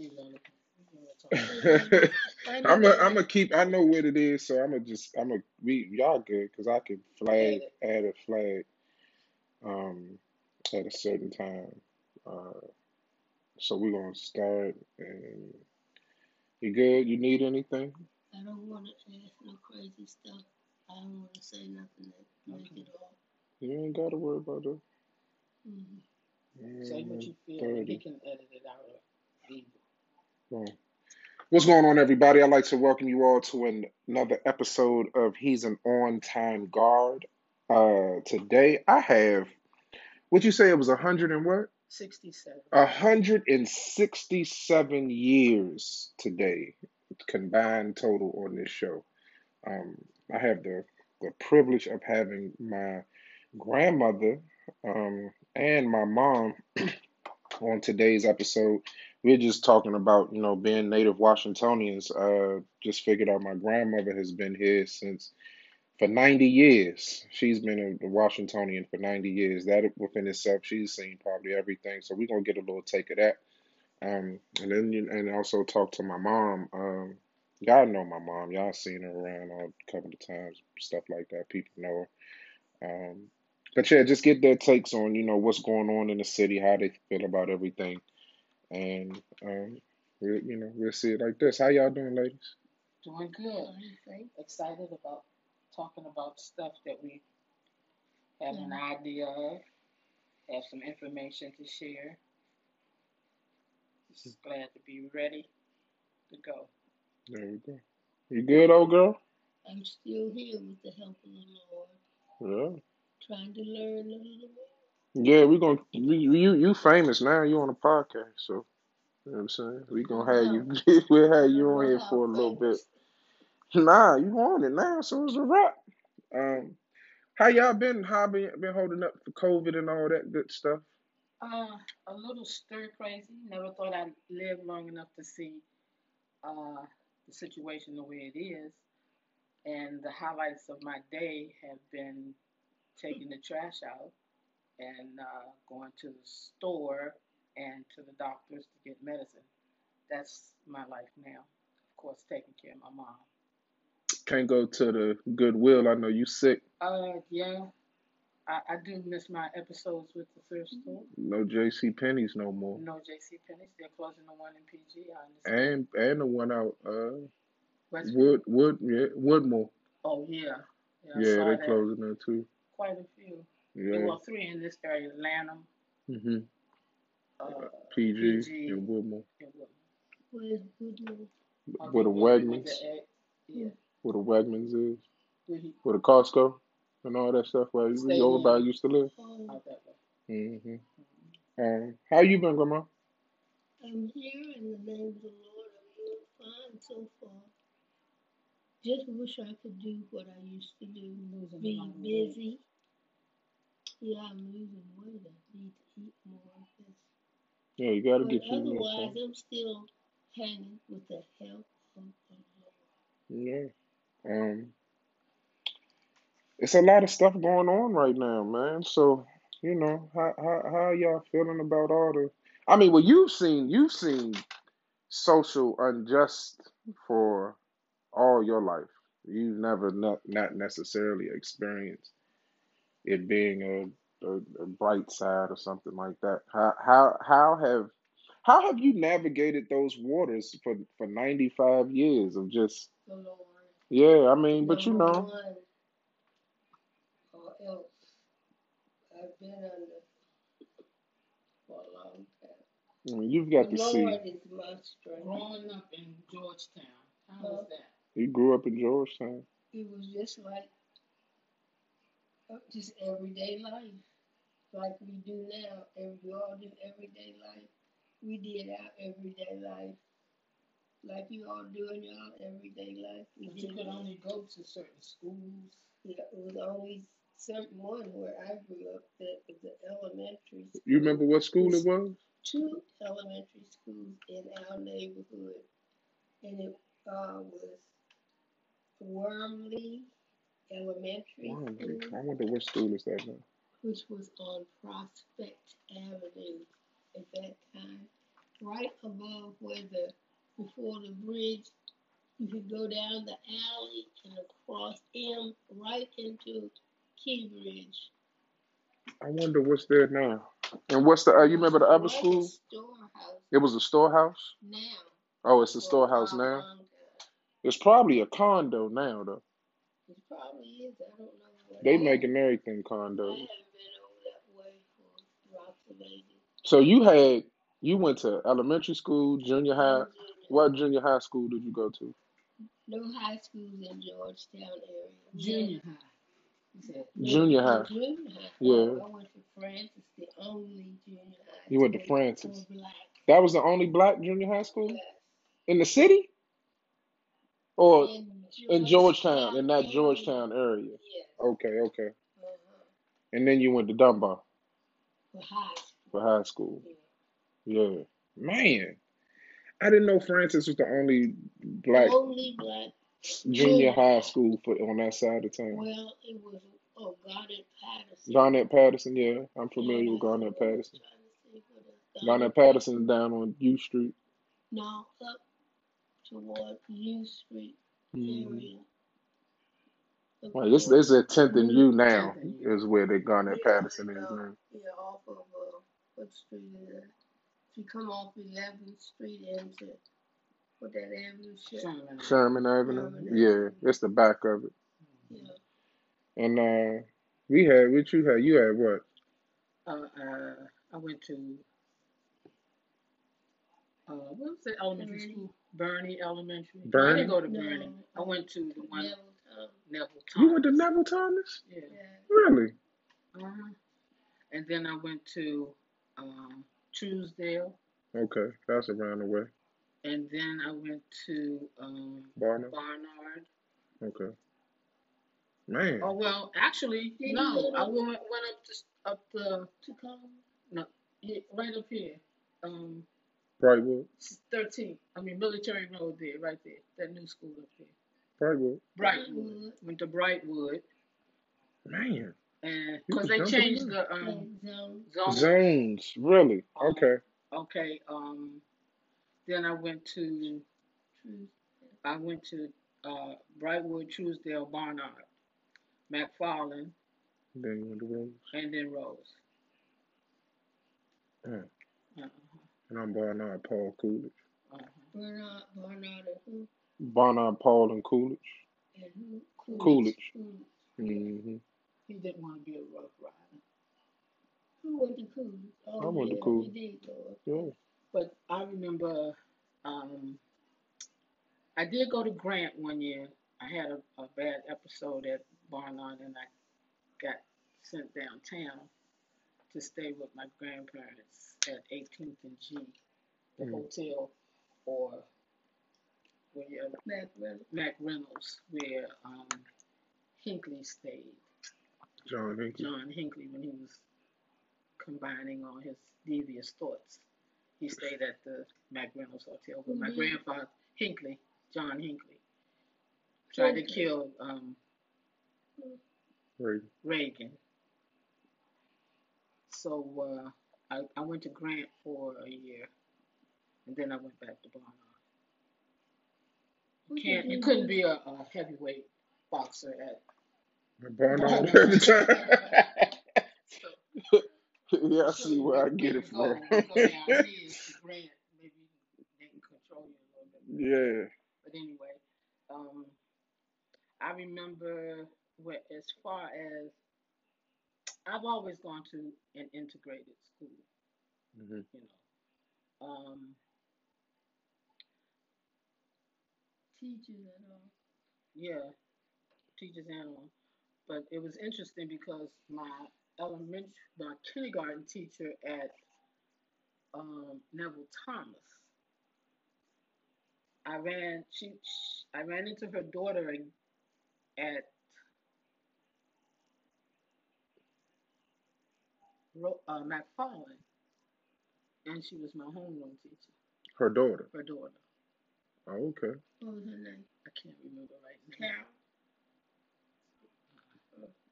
I'm talking I I'm a, gonna keep. I know what it is, so I'm gonna just. I'm gonna. We y'all good because I can flag, add a flag, um, at a certain time. Uh, so we're gonna start. And you good? You need anything? I don't want to ask no crazy stuff. I don't want to say nothing that make Okay. it all. You ain't gotta worry about it. Mm. Say what Mm, you feel, and he can edit it out or leave it. Well, What's going on, everybody? I'd like to welcome you all to an, another episode of He's an On Time Guard. Uh, today I have. What you say? It was a hundred and what? 67. A hundred and sixty-seven years today, combined total on this show. Um, I have the the privilege of having my grandmother um, and my mom on today's episode. We're just talking about, you know, being native Washingtonians. Uh, just figured out my grandmother has been here since for 90 years. She's been a Washingtonian for 90 years. That within itself, she's seen probably everything. So we're gonna get a little take of that. Um, and then and also talk to my mom. Um, y'all know my mom. Y'all seen her around a couple of times, stuff like that. People know her. Um, but yeah, just get their takes on, you know, what's going on in the city, how they feel about everything. And um, we you know, we'll see it like this. How y'all doing, ladies? Doing good. Fine, thank Excited about talking about stuff that we have an idea of, have some information to share. Just glad to be ready to go. There we go. You good, old girl? I'm still here with the help of the Lord, Yeah. trying to learn a little bit. Yeah, we gonna we, you you famous now. You on a podcast, so you know what I'm saying. We gonna have you. we'll have you on here for a little bit. Nah, you on it now, so it's a wrap. Um, how y'all been? How been been holding up for COVID and all that good stuff? Uh, a little stir crazy. Never thought I'd live long enough to see uh, the situation the way it is. And the highlights of my day have been taking the trash out and uh, going to the store and to the doctors to get medicine. That's my life now. Of course, taking care of my mom. Can't go to the Goodwill. I know you sick. Uh, yeah, I, I do miss my episodes with the thrift store. No J.C. Penney's no more, No J.C. Penney's. They're closing the one in PG. I understand. and and the one out uh. Wood Wood yeah Woodmore. Oh yeah, yeah. Yeah, saw they that. closing there too. Quite a few. There Yeah. were three in this area: Lanham, Mhm. uh, PG PG, and Woodmore. and what? Where's Goodwill? Where the Goodwill Wegmans. Yeah. where the Wegmans is, Where he where the Costco and all that stuff. Where you over by used to live. Oh, out that way. Mhm. Um, how you been, Grandma? I'm here in the name of the Lord. I'm doing fine so far. Just wish I could do what I used to do. Losing a Be lot of busy. Yeah, I'm losing weight. I need to eat more of this. Yeah, you gotta But get you a little otherwise. I'm still hanging with the help of the Lord. Yeah. Um, it's a lot of stuff going on right now, man. So, you know, how how how y'all feeling about all the? I mean, well, you've seen you've seen social unjust for all your life. You've never not not necessarily experienced it being a, a, a bright side or something like that. How how how have how have you navigated those waters for for 95 years of just The Lord, yeah, I mean, but you know, one, or else I've been under for a long time. Mm, you've got the to see. Lord is my strength. Growing up in Georgetown, how was that? You grew up in Georgetown. It was just like just everyday life, like we do now. Every, we all do everyday life. We did our everyday life, like you all do in your everyday life. We But you could it. only go to certain schools. Yeah, it was only certain one where I grew up that was the elementary school. You remember what school it was? two elementary schools in our neighborhood, and it uh, was Wormley Elementary Wormley. School, I wonder what school is that now. which was on Prospect Avenue at that time, right above where the before the bridge. You could go down the alley and across M right into Key Bridge. I wonder what's there now. And what's the? Uh, you remember the other Right school? storehouse It was a storehouse. now. Oh, it's a storehouse now. It's probably a condo now though. It probably is. I don't know. What They I making everything I condos. haven't been over that way for lots of ages. So you had you went to elementary school, junior high. No junior, What junior high school did you go to? no high schools in Georgetown area. We Junior high. You said no, Junior no high. junior high. Yeah. I went to Francis, the only junior high You went to for Francis. black. That was the only black junior high school Yes. in the city, or In in Georgetown, in that. Georgetown area. Yes. Okay, okay. Uh-huh. And then you went to Dunbar For high school. for high school. Yeah. Yeah, man. I didn't know Francis was the only black Only black junior high school for on that side of town. Well, it was oh Goddard Patterson. Garnet Patterson, yeah, I'm Yeah, familiar with that's Garnet what I was Patterson. trying to see what it Garnet Patterson's down on U Street. No, up toward U Street Mm. area. Up Well, this toward- this is tenth and U now Tenth and U. is where the Garnet Yeah, Patterson is now. Yeah, off of uh, what street is that? If you come off 11th Street into what that avenue shit. Sherman. Sherman Avenue. Sherman Yeah, it's the back of it. Yeah. And uh we had what you had you had what? Uh, uh, I went to uh, what was it? Elementary Bernie. school, Bernie Elementary. No, I didn't go to No, Bernie. I went to the one Neval Town. Neval You went to Neval Thomas? Yeah. Yeah. Really? Uh-huh. And then I went to um, Truesdell, Okay, that's around the way. and then I went to um, Barnum. Barnard. Okay. Man. Oh well, actually, Did no. I went went up the up the To come. yeah, right up here, um, Brightwood. 13. I mean Military Road there, right there. That new school up there. Brightwood. Brightwood. Brightwood. Went to Brightwood, Man. and because they changed the um Zone. zone. Zones. Really? Um, Okay. Okay. Um. Then I went to I went to uh Brightwood, Truesdell, Barnard, MacFarland, Then you went to Rose. and then Rose. Mm. And I'm Barnard Paul Coolidge. Bernard, Barnard, who? Barnard Paul and Coolidge. And who? Coolidge. Coolidge. hmm He didn't want to be a rough rider. Who went to Coolidge? Oh, I went to yeah, Coolidge. He did go. Yeah. But I remember um, I did go to Grant one year. I had a, a bad episode at Barnard and I got sent downtown to stay with my grandparents at 18th and G, the Mm. hotel, or where Back when Mac Reynolds, where um, Hinckley stayed. John Hinckley. John Hinckley, when he was combining all his devious thoughts, he stayed at the Mac Reynolds Hotel with my Mhm. grandfather, Hinckley, John Hinckley, tried to kill um, Reagan. Reagan. So uh, I, I went to Grant for a year, and then I went back to Barnard. You can't, did you you couldn't be a, a heavyweight boxer at. Barnard Barnard. So, yeah, I see where I get it from. you go down here to Grant, maybe they can control you a little bit. yeah. But anyway, um, I remember where, as far as I've always gone to an integrated school, hmm you know. Um, Teachers and all. yeah, teachers and all. But it was interesting because my elementary, my kindergarten teacher at um, Neval Thomas, I ran, she, sh I ran into her daughter at Ro- uh, MacFarland, and she was my homeroom teacher, Her daughter. her daughter. Oh, okay. What was her name? I can't remember right now. Carol.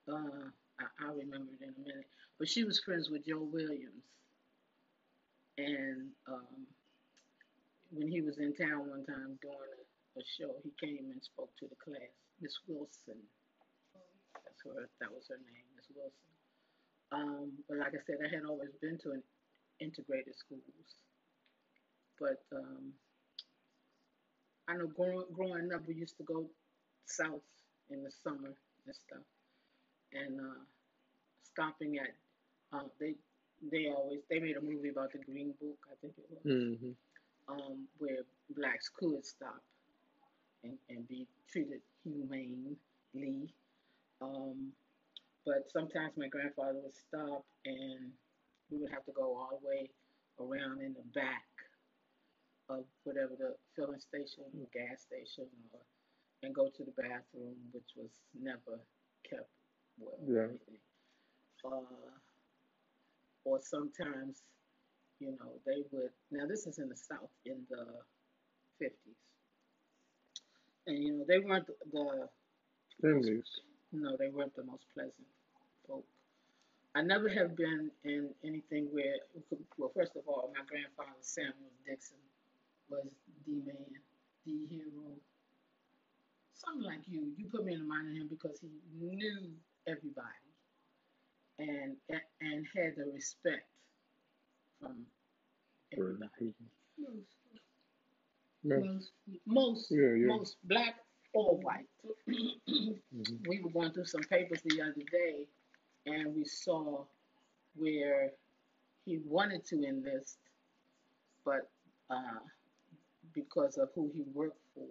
Uh, I, I'll remember it in a minute. But she was friends with Joe Williams. And um, when he was in town one time doing a, a show, he came and spoke to the class. Miss Wilson, that's her. That was her name, Miss Wilson. Um, but like I said, I had always been to an integrated schools, but um, I know growing growing up, we used to go south in the summer and stuff, and uh, stopping at uh, they they always they made a movie about the Green Book, I think it was, hmm um, where blacks could stop and, and be treated humanely. Um, but sometimes my grandfather would stop and we would have to go all the way around in the back of whatever the filling station or gas station or and go to the bathroom, which was never kept well or Yeah. anything. Uh, or sometimes, you know, they would. Now this is in the South in the fifties, and you know they weren't the. Friendlies. No, they weren't the most pleasant folk. I never have been in anything where, well, first of all, my grandfather Samuel Dixon was the man, the hero. Something like you. You put me in the mind of him because he knew everybody and and had the respect from everybody. Most, most Most Yeah, yeah. most black or white. hmm we were going through some papers the other day and we saw where he wanted to enlist, but uh, because of who he worked for,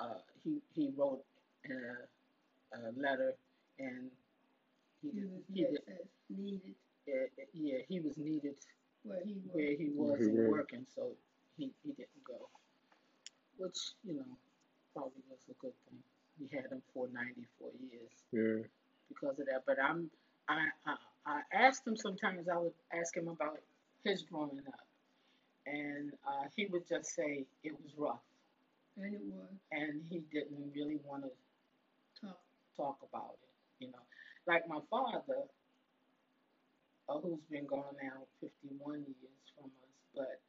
uh, he he wrote a, a letter and he he was he did, needed uh, yeah he was needed where he was. where he Where he wasn't working, so he, he didn't go, which you know probably was a good thing. We had him for 94 years. Yeah. because of that. But I'm I, I I asked him sometimes I would ask him about his growing up, and uh, he would just say it was rough, And it was and he didn't really want to talk. talk about it. You know, like my father, uh, who's been gone now 51 years from us, but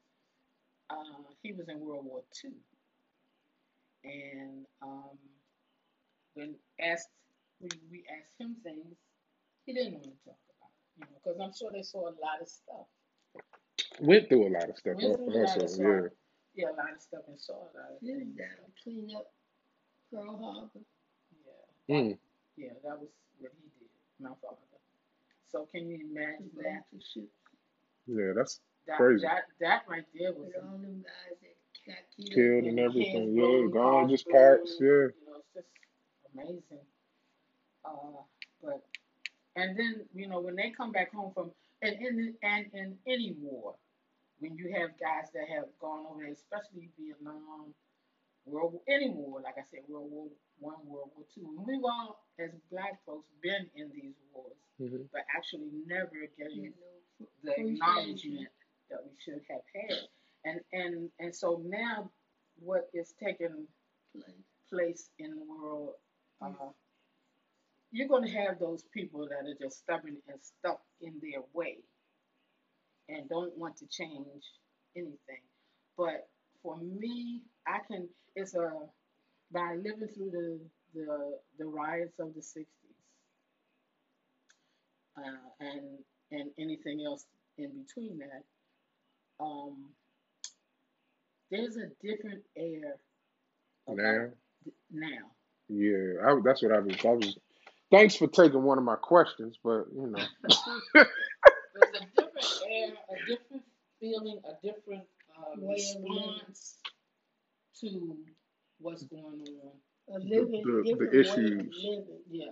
uh, he was in World War Two, and um, when asked we, we asked him things, he didn't want to talk about it. You know, because I'm sure they saw a lot of stuff. Went through a lot of stuff Went al- through a lot also. of stuff. Yeah. Yeah, a lot of stuff and saw a lot of He was things. Yeah, clean up Pearl Harbor. Yeah, Mm. yeah, that was what he did, my father. So can you imagine that? Yeah, that's That Crazy. that that right there was With all them guys that got killed. killed and and his everything. rolling Yeah, gone, just parts. Yeah. You know, it's just amazing. Uh, but and then you know when they come back home from and in and in any war, when you have guys that have gone over there, especially Vietnam, World War, any war, like I said, World War One, World War Two, and we've all as black folks been in these wars, hmm but actually never getting You know, the acknowledgement that we should have had. And and and so now what is taking place. in the world, uh, you're going to have those people that are just stubborn and stuck in their way and don't want to change anything. But for me, I can. It's a by living through the the, the riots of the '60s uh, and and anything else in between that. Um, there's a different air Now, now. yeah, I, that's what I was. I was. Thanks for taking one of my questions, but you know, There's a different air, a different feeling, a different uh, Way response to what's going on. A the living, the, different the issues. living. Yeah,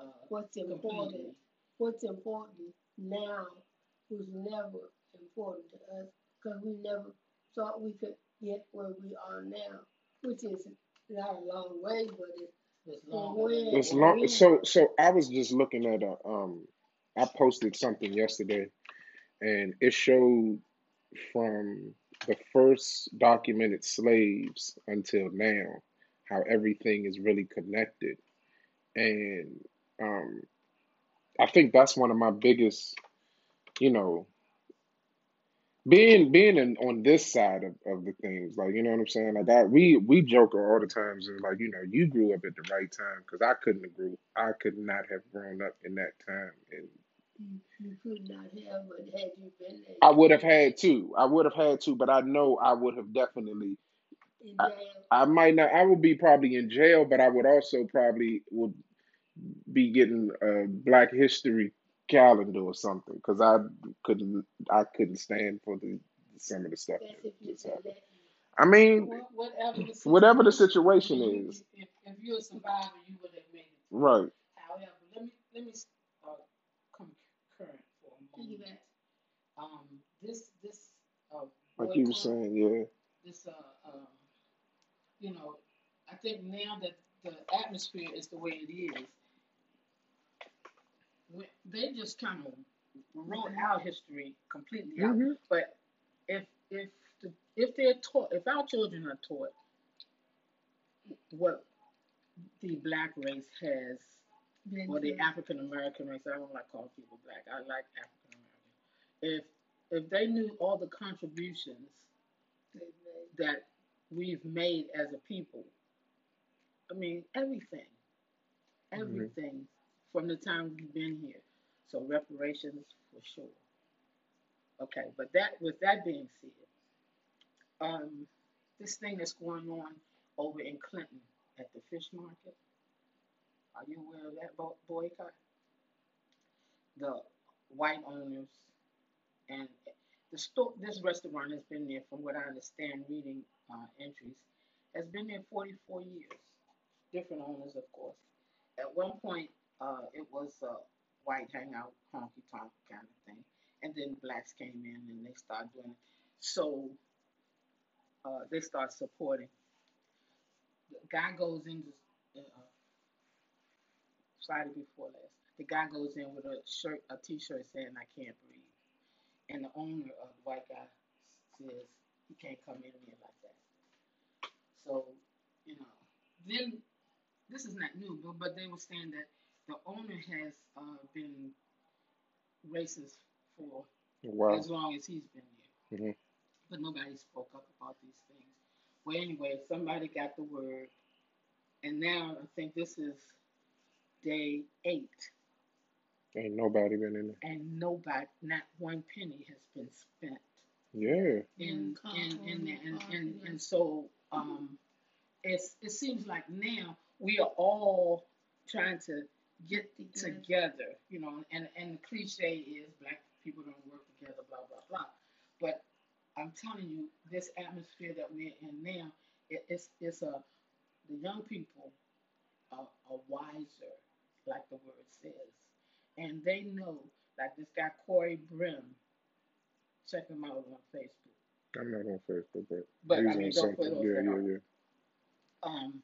uh, What's important? completely. What's important now was never important to us because we never thought we could get where we are now, which is not a long way, but it's It's For longer It's long. So so I was just looking at a um. I posted something yesterday, and it showed from the first documented slaves until now how everything is really connected, and um, I think that's one of my biggest, you know, being being in, on this side of, of the things, like you know what I'm saying. Like I we we joke all the times and like you know you grew up at the right time because I couldn't have grew I could not have grown up in that time and You, you could not have, but had you been there, I would have had to I would have had to but I know I would have definitely I. I might not I would be probably in jail but I would also probably would be getting a Black History calendar or something because I couldn't I couldn't stand for the some of the stuff That's that if you just could happened. let I mean, Whatever the whatever the situation, situation is, if, if you're a survivor, you would have made it right? However, let me let me uh, come current for a you moment. piggyback. Um, this this uh, Like you were saying, yeah. this uh, um, you know, I think now that the atmosphere is the way it is, we- they just kind of wrote our history completely out. hmm But if if the, if they're taught, if our children are taught what the black race has, Been or the. African American race, I don't like calling people black. I like African American. If if they knew all the contributions that we've made as a people, I mean everything, hmm everything from the time we've been here. So reparations for sure. Okay, but that with that being said, um, this thing that's going on over in Clinton at the fish market. Are you aware of that boycott? The white owners and the store. This restaurant has been there, from what I understand, reading uh, entries, has been there 44 years. Different owners, of course. At one point, uh, it was a white hangout, honky tonk kind of thing, and then blacks came in and they started doing it. So uh, they start supporting. The guy goes into uh, Friday before last. The guy goes in with a shirt, a T-shirt saying "I can't breathe," and the owner of the white guy says he can't come in here like that. So, you know, then this is not new, but, but they were saying that the owner has uh, been racist for Wow. as long as he's been there, hmm but nobody spoke up about these things. Well, anyway, somebody got the word, and now I think this is day eight, Ain't nobody been in there. and nobody, not one penny, has been spent Yeah. in One in car in on there, and and and so um, it's it seems like now we are all trying to get Together. together, you know, and and the cliche is black people don't work together, blah blah blah. But I'm telling you, this atmosphere that we're in now, it, it's it's a the young people are, are wiser, like the word says, and they know, like this guy Corey Brim. Check him out on Facebook. I'm not on Facebook, but But he's I mean, on don't put something. those Yeah, that yeah, yeah. Um,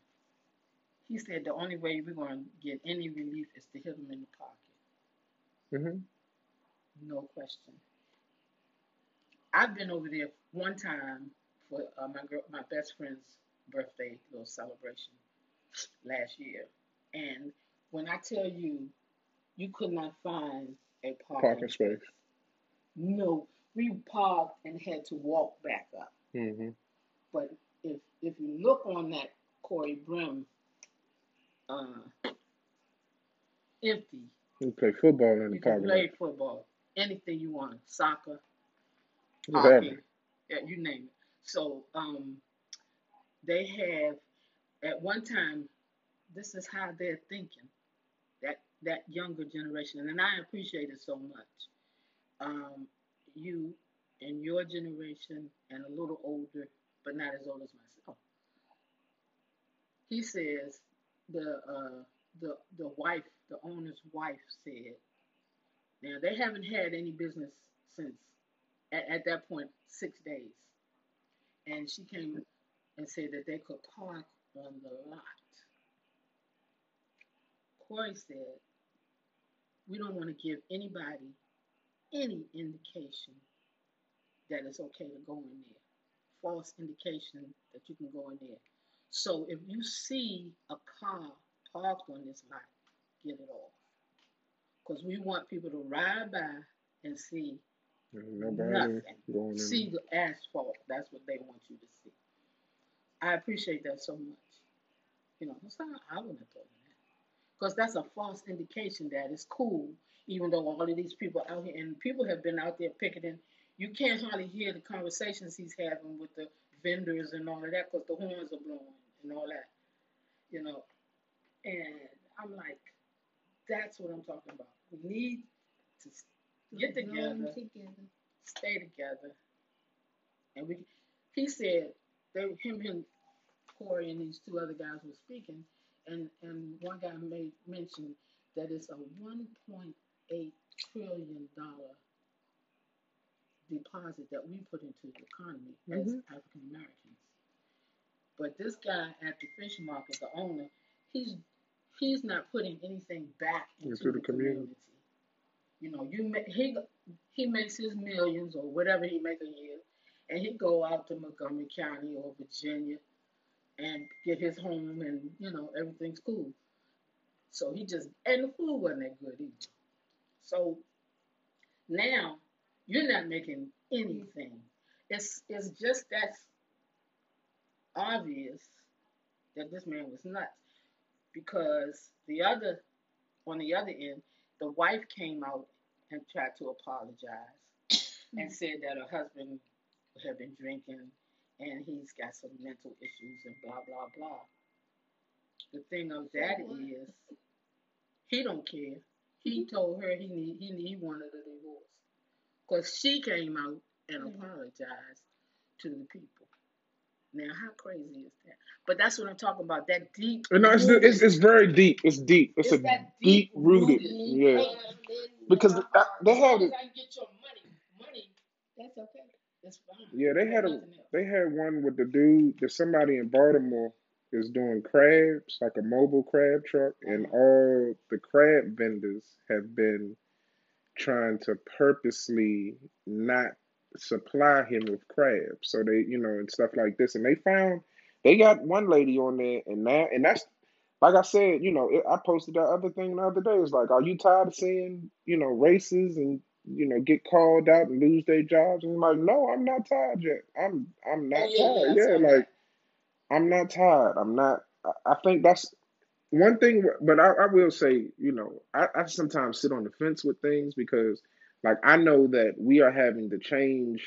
he said the only way we're going to get any relief is to hit him in the pocket. hmm No question. I've been over there one time for uh, my girl, my best friend's birthday little celebration last year, and when I tell you, you could not find a parking Parking space. No, we parked and had to walk back up. hmm But if if you look on that Corey Brim uh, empty, You play football in the you can parking play football, anything you want, soccer, hockey, yeah, you name it. So um, they have at one time. This is how they're thinking. That that younger generation, and I appreciate it so much. Um, you and your generation and a little older, but not as old as myself. He says the uh, the the wife, the owner's wife, said. Now they haven't had any business since at, at that point six days, and she came and said that they could park on the lot. Corey said, "We don't want to give anybody any indication that it's okay to go in there. False indication that you can go in there. So if you see a car parked on this lot, get it off. Because we want people to ride by and see Nobody Nothing. See the asphalt. That's what they want you to see. I appreciate that so much. You know, it's not, I wouldn't have thought of that. Because that's a false indication that it's cool, even though all of these people out here, and people have been out there picketing. You can't hardly hear the conversations he's having with the vendors and all of that because the horns are blowing and all that. You know, and I'm like, that's what I'm talking about. We need to get together, together. stay together, and we. He said they, him, and Corey, and these two other guys were speaking, and and one guy made mention that it's a 1.8 trillion dollar deposit that we put into the economy as Mhm. African Americans. But this guy at the fish market, the owner, he's he's not putting anything back into, Into the the community. community. You know, you ma- he he makes his millions or whatever he make a year, and he go out to Montgomery County or Virginia and get his home, and you know everything's cool. So he just and the food wasn't that good either. So now you're not making anything. It's it's just that obvious that this man was nuts because the other on the other end, the wife came out and tried to apologize and said that her husband had been drinking and he's got some mental issues and blah blah blah. The thing of that is, he don't care. He told her he need he need he wanted a divorce because she came out and Mhm. apologized to the people. Now, how crazy is that? But that's what I'm talking about. That deep. No, it's, it's it's very deep. It's deep. It's, It's a that deep rooted. Yeah. Then, Because uh, uh, they had it. as I can get your money, money, that's okay. fine. Yeah, they had a they had one with the dude that somebody in Baltimore is doing crabs, like a mobile crab truck, and Uh-huh. all the crab vendors have been trying to purposely not supply him with crabs. So they, you know, and stuff like this. And they found they got one lady on there, and now, and that's like I said, you know, I posted that other thing the other day. It's like, are you tired of seeing, you know, races and you know get called out and lose their jobs? And I'm like, no, I'm not tired yet. I'm I'm not Oh, yeah, tired. Yeah, saw like. I'm not tired. I'm not. I, I think that's one thing. But I, I will say, you know, I, I sometimes sit on the fence with things because, like, I know that we are having the change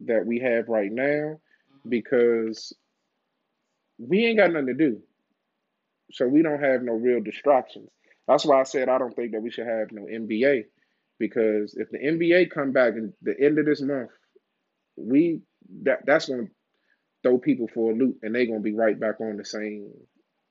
that we have right now because we ain't got nothing to do. So we don't have no real distractions. That's why I said I don't think that we should have no NBA because if the NBA come back at the end of this month, we that that's gonna throw people for a loop and they're gonna be right back on the same,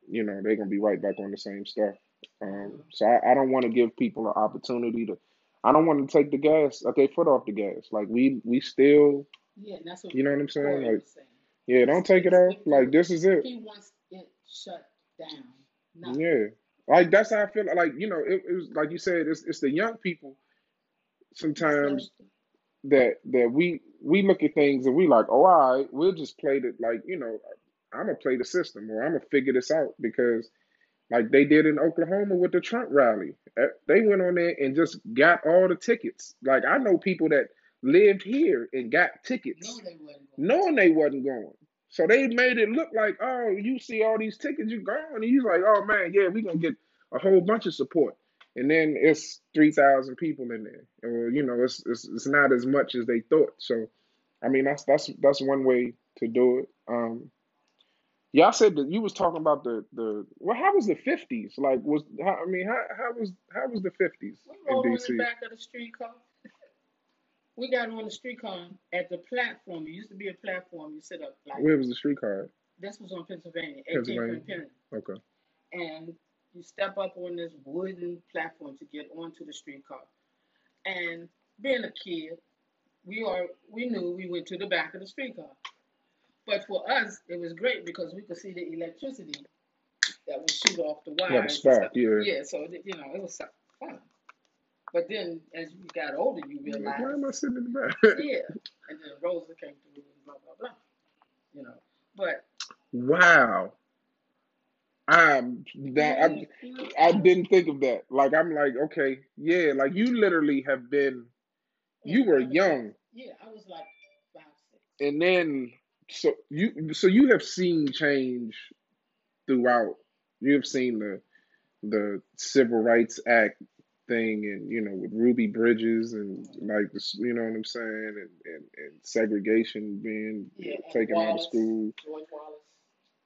you know, they're gonna be right back on the same stuff. Um, so I, I don't want to give people an opportunity to. I don't want to take the gas, uh, their foot off the gas. Like we we still, Yeah, that's what you know what I'm saying? Like saying. yeah, don't take it off. Like this is it. He wants it shut down. Yeah, like that's how I feel. Like you know, it, it was like you said, it's it's the young people sometimes that that we we look at things and we like, oh, all right, we'll just play the like you know, I'm gonna play the system or I'm gonna figure this out because like they did in Oklahoma with the Trump rally, Uh, they went on there and just got all the tickets. Like I know people that lived here and got tickets no, they knowing they wasn't going. So they made it look like, oh, you see all these tickets, you're gone. And he's like, oh man, yeah, we gonna get a whole bunch of support. And then it's three thousand people in there, or you know, it's, it's it's not as much as they thought. So, I mean, that's that's that's one way to do it. Um, yeah, I said that you was talking about the the well, how was the fifties? Like, was how, I mean, how how was how was the fifties We in rode on DC? the back of the streetcar. We got on the streetcar at the platform. It used to be a platform. You sit up like Where was the streetcar? this was on Pennsylvania, 18th Pennsylvania. Penn. Okay. and you step up on this wooden platform to get onto the streetcar. And being a kid, we are we knew we went to the back of the streetcar. But for us, it was great because we could see the electricity that would shoot off the wires. Yeah, spark, yeah. Yeah, so it- you know it was fun. But then, as you got older, you like, Why am I sitting in the back? yeah. And then Rosa came through and blah blah blah. You know, but Wow. I'm that I, mm. I didn't think of that. Like I'm like, okay, yeah, like you literally have been You were young, yeah, I was like five, six. and then so you so you have seen change throughout. You have seen the the Civil Rights Act thing, and you know with Ruby Bridges and like this, you know what I'm saying, and and, and segregation being Yeah, and taken out of school. George Wallace,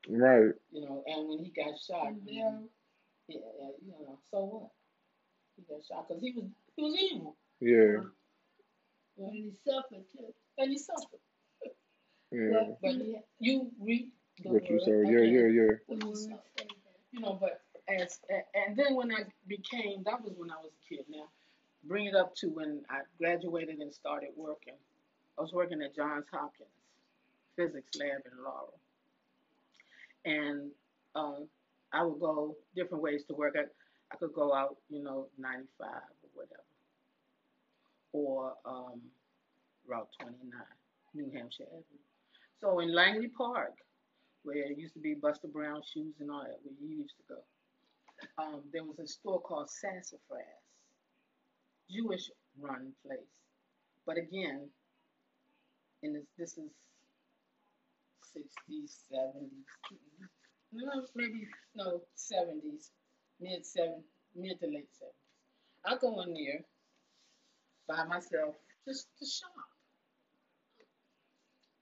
Right. you know, and when he got shot, And you know, yeah, yeah, you know, so what? He got shot because he was he was evil, Yeah. you know, and he suffered too. and he suffered. Yeah. But you read the What you said. Yeah. Yeah. Yeah. What he he would suffered. say that. you know, but as and then when I became that was when I was a kid. Now, bring it up to when I graduated and started working. I was working at Johns Hopkins physics lab in Laurel, and um, I would go different ways to work. I, I could go out, you know, 95 or whatever, or um, Route 29, New Hampshire Avenue. So in Langley Park, where it used to be Buster Brown shoes and all that, where you used to go um, there was a store called Sassafras, Jewish run place. But again, in this, this is 60s, 70s, no, maybe, no, 70s, mid 70s, mid to late 70s. I go in there by myself just to shop.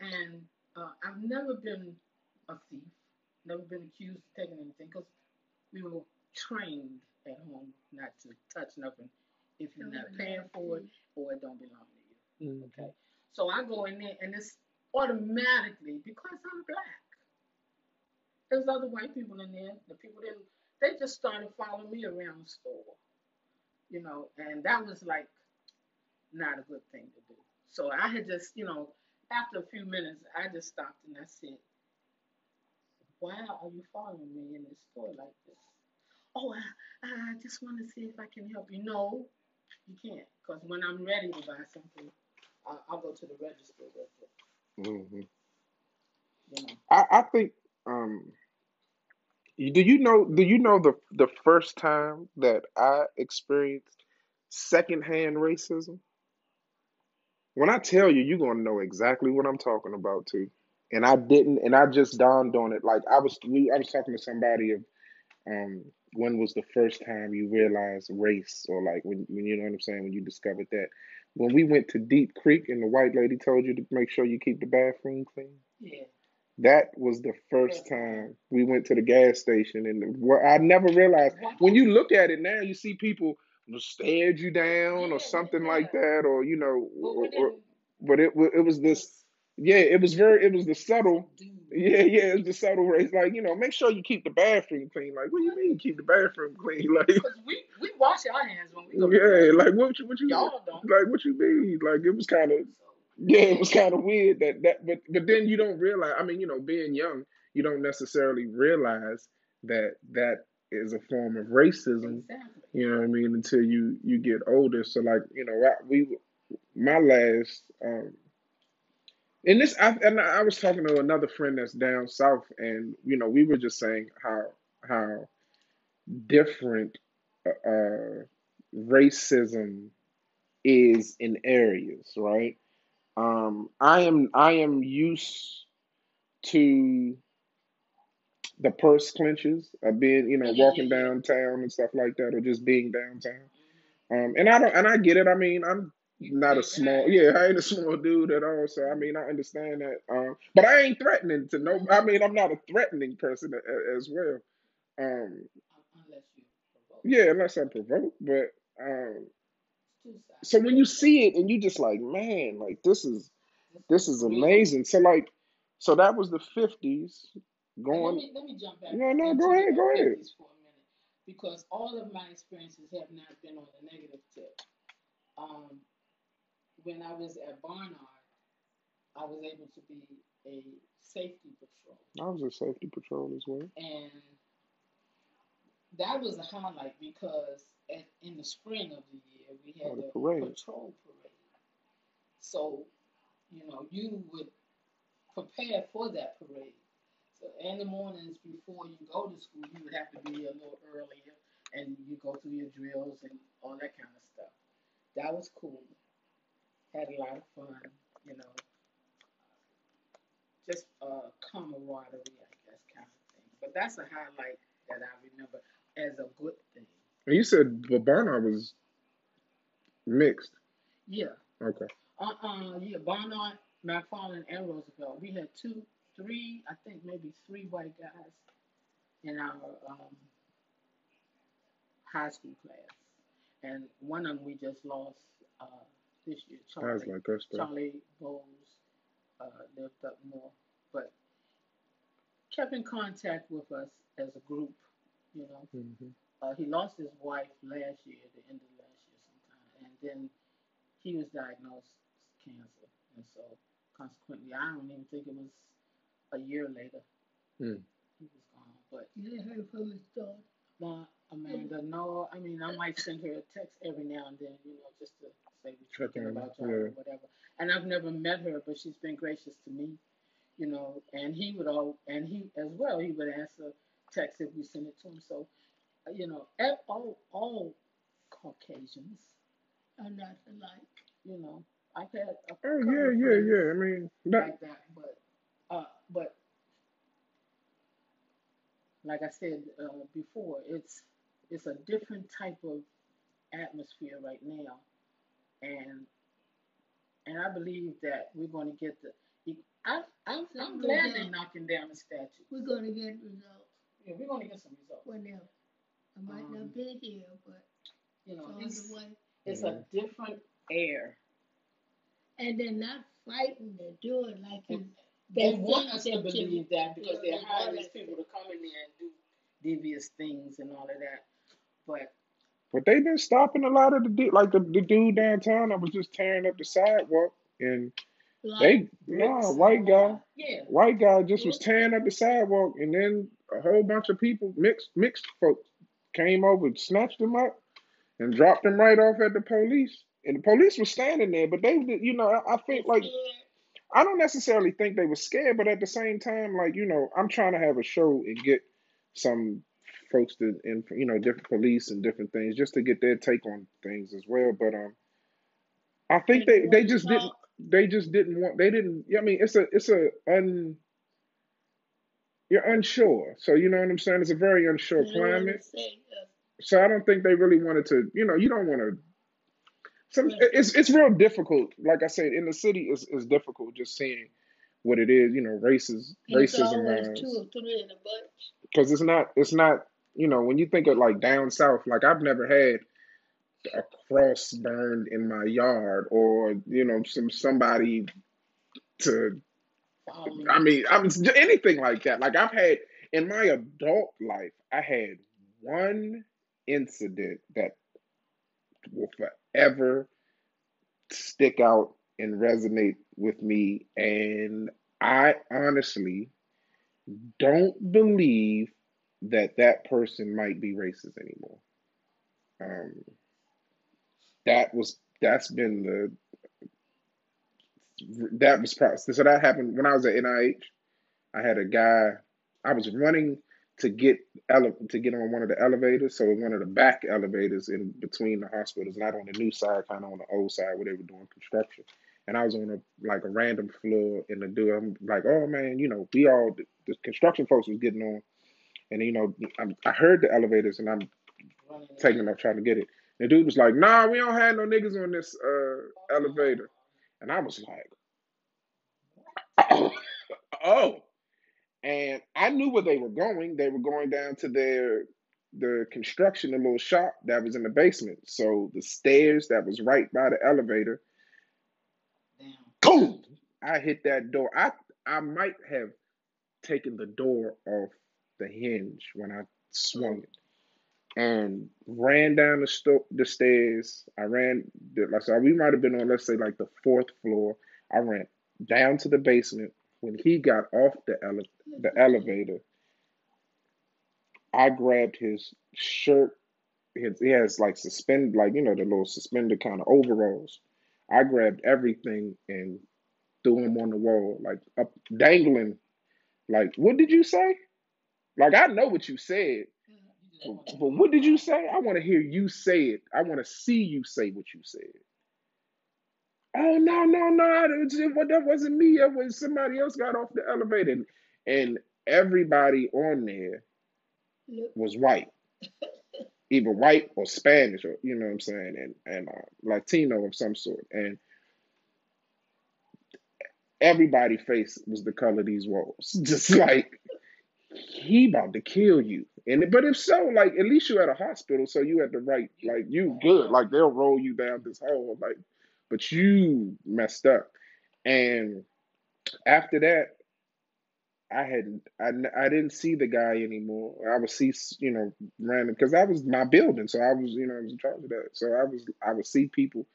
And uh, I've never been a thief, never been accused of taking anything because we were trained at home not to touch nothing if you're not paying for it or it don't belong to you. Mhm. Okay. So I go in there and it's automatically because I'm black. There's other white people in there. The people didn't they just started following me around the store. You know, and that was like not a good thing to do. So I had just, you know, after a few minutes I just stopped and I said, Why are you following me in this store like this? Oh, I, I just want to see if I can help you. No, you can't. Because when I'm ready to buy something, I'll, I'll go to the register with it. Mhm. You know. I I think um. Do you know? Do you know the the first time that I experienced secondhand racism? When I tell you, you're gonna know exactly what I'm talking about too. And I didn't, and I just dawned on it. Like I was, we, I was talking to somebody of, um, when was the first time you realized race, or like when, when you know what I'm saying, when you discovered that. When we went to Deep Creek and the white lady told you to make sure you keep the bathroom clean. Yeah. That was the first time. we went to the gas station, and where I never realized. When you look at it now, you see people stared you down or something like that, or you know, But or, or, but it it was this. Yeah, it was very. It was the subtle. Yeah, yeah, it was the subtle race. Like you know, make sure you keep the bathroom clean. Like, what do you mean keep the bathroom clean? Like, Because we, we wash our hands when we go yeah, like what you what you Y'all don't. like what you mean? Like it was kind of yeah, it was kind of weird that that. But but then you don't realize. I mean, you know, being young, you don't necessarily realize that that is a form of racism. exactly. You know what I mean? Until you you get older. So like you know, I, we my last um and this I and I was talking to another friend that's down south, and you know we were just saying how how different uh, uh, racism is in areas, right? Um, I am I am used to the purse clenches of being, you know, walking downtown and stuff like that, or just being downtown. Um, and I don't, and I get it. I mean, I'm not a small, yeah, I ain't a small dude at all. So I mean, I understand that. Um, but I ain't threatening to no. I mean, I'm not a threatening person a, a- as well. Um, yeah, unless I'm. But um, so when you see it and you just like, man, like this is This is is amazing. So like, so that was the 50s And let going. me let me jump back No, no, into go the ahead, go ahead. fifties for a minute because all of my experiences have not been on the negative tip. Um, when I was at Barnard, I was able to be a safety patrol, I was a safety patrol as well. and that was a highlight because at, in the spring of the year we Oh, had the the parade. patrol parade. So, you know, you would prepare for that parade. So in the mornings before you go to school, you would have to be a little earlier and you go through your drills and all that kind of stuff. That was cool. had a lot of fun, you know, just uh, camaraderie, I guess, kind of thing. But that's a highlight that I remember as a good thing. And you said the Barnard was mixed. Yeah. Okay. Uh uh yeah, Barnard, MacFarland, and Roosevelt. We had two, three, I think maybe three white guys in our um, high school class. And one of them we just lost uh, this year, Charlie. like us. Charlie Bowles uh, lived up north, but kept in contact with us as a group, you know. hmm Uh, he lost his wife last year, the end of last year sometime, and then he was diagnosed with cancer, and so consequently, I don't even think it was a year later Mm. he was gone. But You didn't hear from his daughter. my Amanda, no, I mean I might send her a text every now and then, you know, just to say we're Check thinking about y'all or whatever. And I've never met her, but she's been gracious to me, you know. And he would all, and he as well, he would answer texts if we send it to him. So, uh, you know, at all all Caucasians, Are not alike. you know, I've had a Oh yeah, yeah, yeah. I mean, that, like that, but like I said uh, before, it's it's a different type of atmosphere right now, and and I believe that we're going to get the. I, I'm, I'm glad they're knocking down the statue. We're gonna get results Yeah, we're going to get some results. whenever. I might Um, not be here, but You know, it's it's on the way. it's a different air. And they're not fighting, they're doing like you. They They want us to that you- believe that because they're hiring these people to- to come in there and do devious things and all of that. But but they've been stopping a lot of the du- like the, the dude downtown that was just tearing up the sidewalk and Like, they nah white guy yeah, white guy just was tearing up the sidewalk and then a whole bunch of people mixed mixed folks came over snatched him up and dropped him right off at the police. And the police was standing there but they you know I, I think like I don't necessarily think they were scared, but at the same time, like you know, I'm trying to have a show and get some folks to, in you know, different police and different things, just to get their take on things as well. But um, I think they they just didn't they just didn't want they didn't. I mean, it's a it's a un you're unsure, so you know what I'm saying. It's a very unsure wanna climate, so I don't think they really wanted to. You know, you don't want to. Some it's it's real difficult. Like I said, in the city, it's it's difficult just seeing what it is. You know, races and racism always wise, two or three in a bunch. because it's not it's not. You know, when you think of like down south, like I've never had a cross burned in my yard, or you know, some somebody to. me. I um, mean, I was anything like that. Like I've had in my adult life, I had one incident that will forever stick out and resonate with me. And I honestly don't believe that that person might be racist anymore. Um, that was that's been the that was probably so that happened when I was at NIH. I had a guy. I was running to get ele- to get on one of the elevators, so one of the back elevators in between the hospitals, not on the new side, kind of on the old side where they were doing construction. And I was on a like a random floor in the door. I'm like, oh man, you know, we all the, construction folks was getting on, and you know, I'm, I heard the elevators, and I'm taking up trying to get it. The dude was like, nah, we don't have no niggas on this uh elevator, and I was like, oh. And I knew where they were going. They were going down to their the construction, the little shop that was in the basement. So the stairs that was right by the elevator, boom! I hit that door. I I might have taken the door off the hinge when I swung it, and ran down the sto- the stairs. I ran. Like so, we might have been on let's say like the fourth floor. I ran down to the basement. When he got off the ele- the elevator, I grabbed his shirt. His, he has like suspend, like you know, the little suspended kind of overalls. I grabbed everything and threw him on the wall, like up dangling. Like, what did you say? Like, I know what you said, but, but what did you say? I want to hear you say it. I want to see you say what you said. Oh no, no, no, it was, that wasn't me. It was somebody else got off the elevator, and, and everybody on there was white, either white or Spanish, or you know what I'm saying, and and uh, Latino of some sort, and everybody face was the color of these walls, just like he about to kill you. And but if so, like at least you at a hospital, so you at the right, like you good, like they'll roll you down this hole, like, but you messed up. And after that, I hadn't, I, I didn't see the guy anymore. I would see, you know, random because that was my building, so I was, you know, I was in charge of that. So I was, I would see people,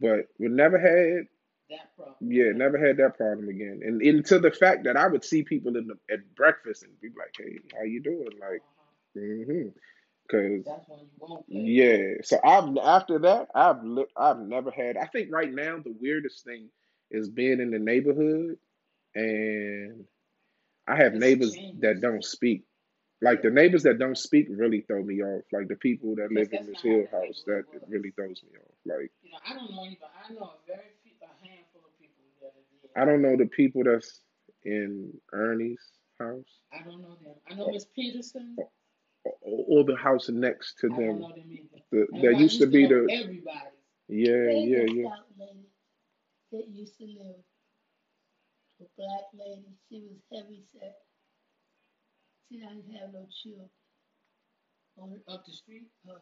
but we never had That problem. yeah, never had that problem again. And into the fact that I would see people in the, at breakfast and be like, "Hey, how you doing?" Like, Uh-huh. mm-hmm. Cause That's when you won't play. yeah. So I've after that, I've look, I've never had. I think right now the weirdest thing is being in the neighborhood, and I have It's neighbors changed. that don't speak. Like the neighbors that don't speak really throw me off. Like the people that Because live in that's this not how hill the house, that it was. really throws me off. Like You know, I don't know anybody. I know a very few, a handful of people that are there. I don't know the people that's in Ernie's house. I don't know them. I know Miss Peterson. Oh, or, or the house next to I them. know. The, there I used to be the everybody. yeah, there's yeah, yeah. black that used to live. A black lady. She was heavy set. She didn't have no children. On Up the street, uh,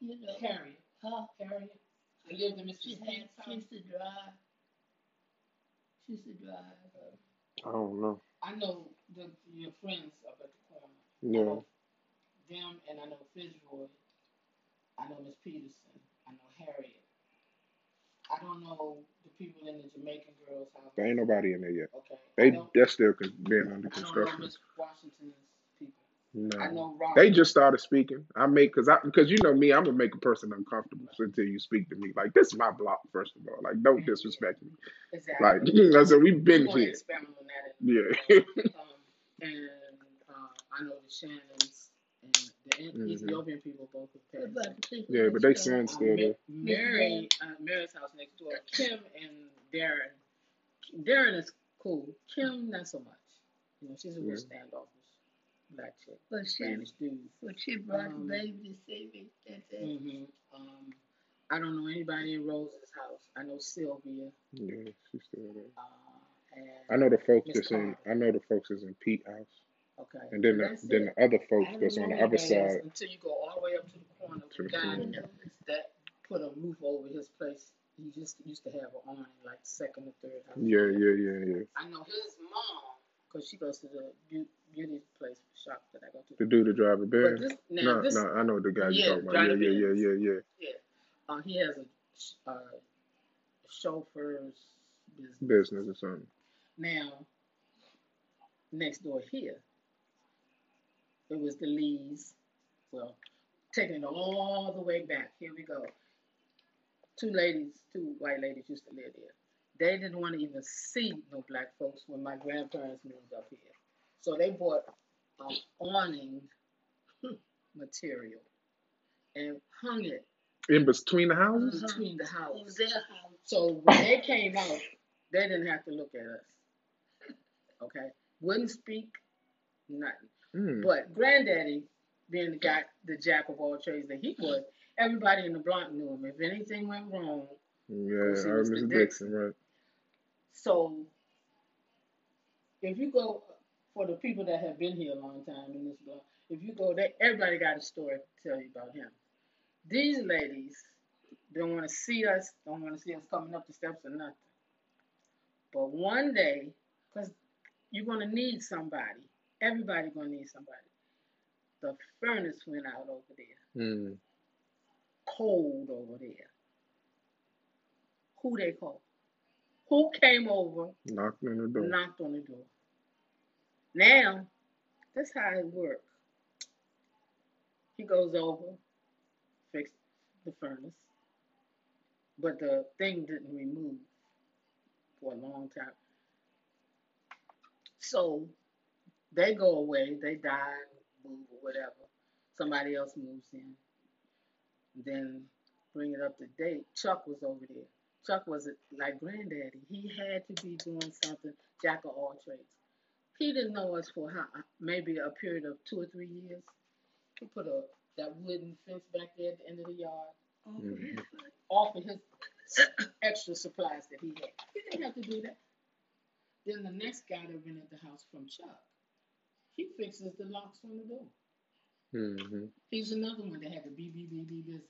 you know, Harriet. huh? Harriet. I lived in She Mr. had, Steve's she house. used to drive. She used to drive. Uh, I don't know. I know the your friends up at the corner. I Yeah, them, and I know Fitzroy. I know Miss Peterson. I know Harriet. I don't know the people in the Jamaican girls' house. there ain't nobody in there yet. Okay. They they're still con- being under I don't know construction. Miss Washington's people. I know Rob. they just started speaking. I make because I because you know me, I'm gonna make a person uncomfortable until you speak to me. Like this is my block, first of all. Like don't disrespect me. exactly. Like I said, we've been here. Yeah. um, and I know the Shannons and the Mhm. Ethiopian people both have what passed. about Yeah, but they started- send Uh, still Ma- Mary, uh, Mary's house next door. Kim and Darren. Darren is cool. Kim, not so much. You know, she's a real Yeah. standoffish black chick, But she, Spanish dude. but she brought Um, baby to see me. That's it. hmm Um, I don't know anybody in Rose's house. I know Sylvia. Yeah, she's still there. Uh, I know the folks Miss that's in. I know the folks that's in Pete house, Okay. and then the, then it. the other folks that's on the other side. until you go all the way up to the corner. To The guy corner. that put a roof over his place. He just used to have an awning like second or third house. Yeah, yeah, yeah, yeah. I know his mom because she goes to the beauty place shop that I go to. The dude that drive a Benz. this now No, this no, I know the guy Yeah, you're talking about. Yeah, yeah, yeah, yeah, yeah. yeah, uh, he has a uh, chauffeur's business. Business or something. Now next door here, it was the Lees. Well, taking it all the way back. Here we go. Two ladies, two white ladies used to live there. They didn't want to even see no black folks when my grandparents moved up here. So they bought um, awning material and hung it In between the houses? between the houses. their house. So when they came out, they didn't have to look at us. Okay? Wouldn't speak, nothing. Mm. But granddaddy, being the guy, the jack of all trades that he was, everybody in the block knew him. If anything went wrong, Yeah, I. Mr. Dixon. Dixon, right. so if you go for the people that have been here a long time in this block, if you go there, everybody got a story to tell you about him. These ladies don't want to see us, don't want to see us coming up the steps or nothing. But one day, because you're gonna need somebody, everybody gonna need somebody. The furnace went out over there, Mm. cold over there. Who they called? Who came over Knocked on the door. knocked on the door. Now, that's how it works. He goes over, fix the furnace, but the thing didn't remove for a long time. So they go away, they die, move or whatever. Somebody else moves in. Then bring it up to date. Chuck was over there. Chuck was like granddaddy. He had to be doing something, jack of all trades. He didn't know us for how, maybe a period of two or three years. He put a that wooden fence back there at the end of the yard, Mhm. off of his extra supplies that he had. He didn't have to do that. Then the next guy that rented the house from Chuck, he fixes the locks on the door. hmm He's another one that had to be, be, be, be busy.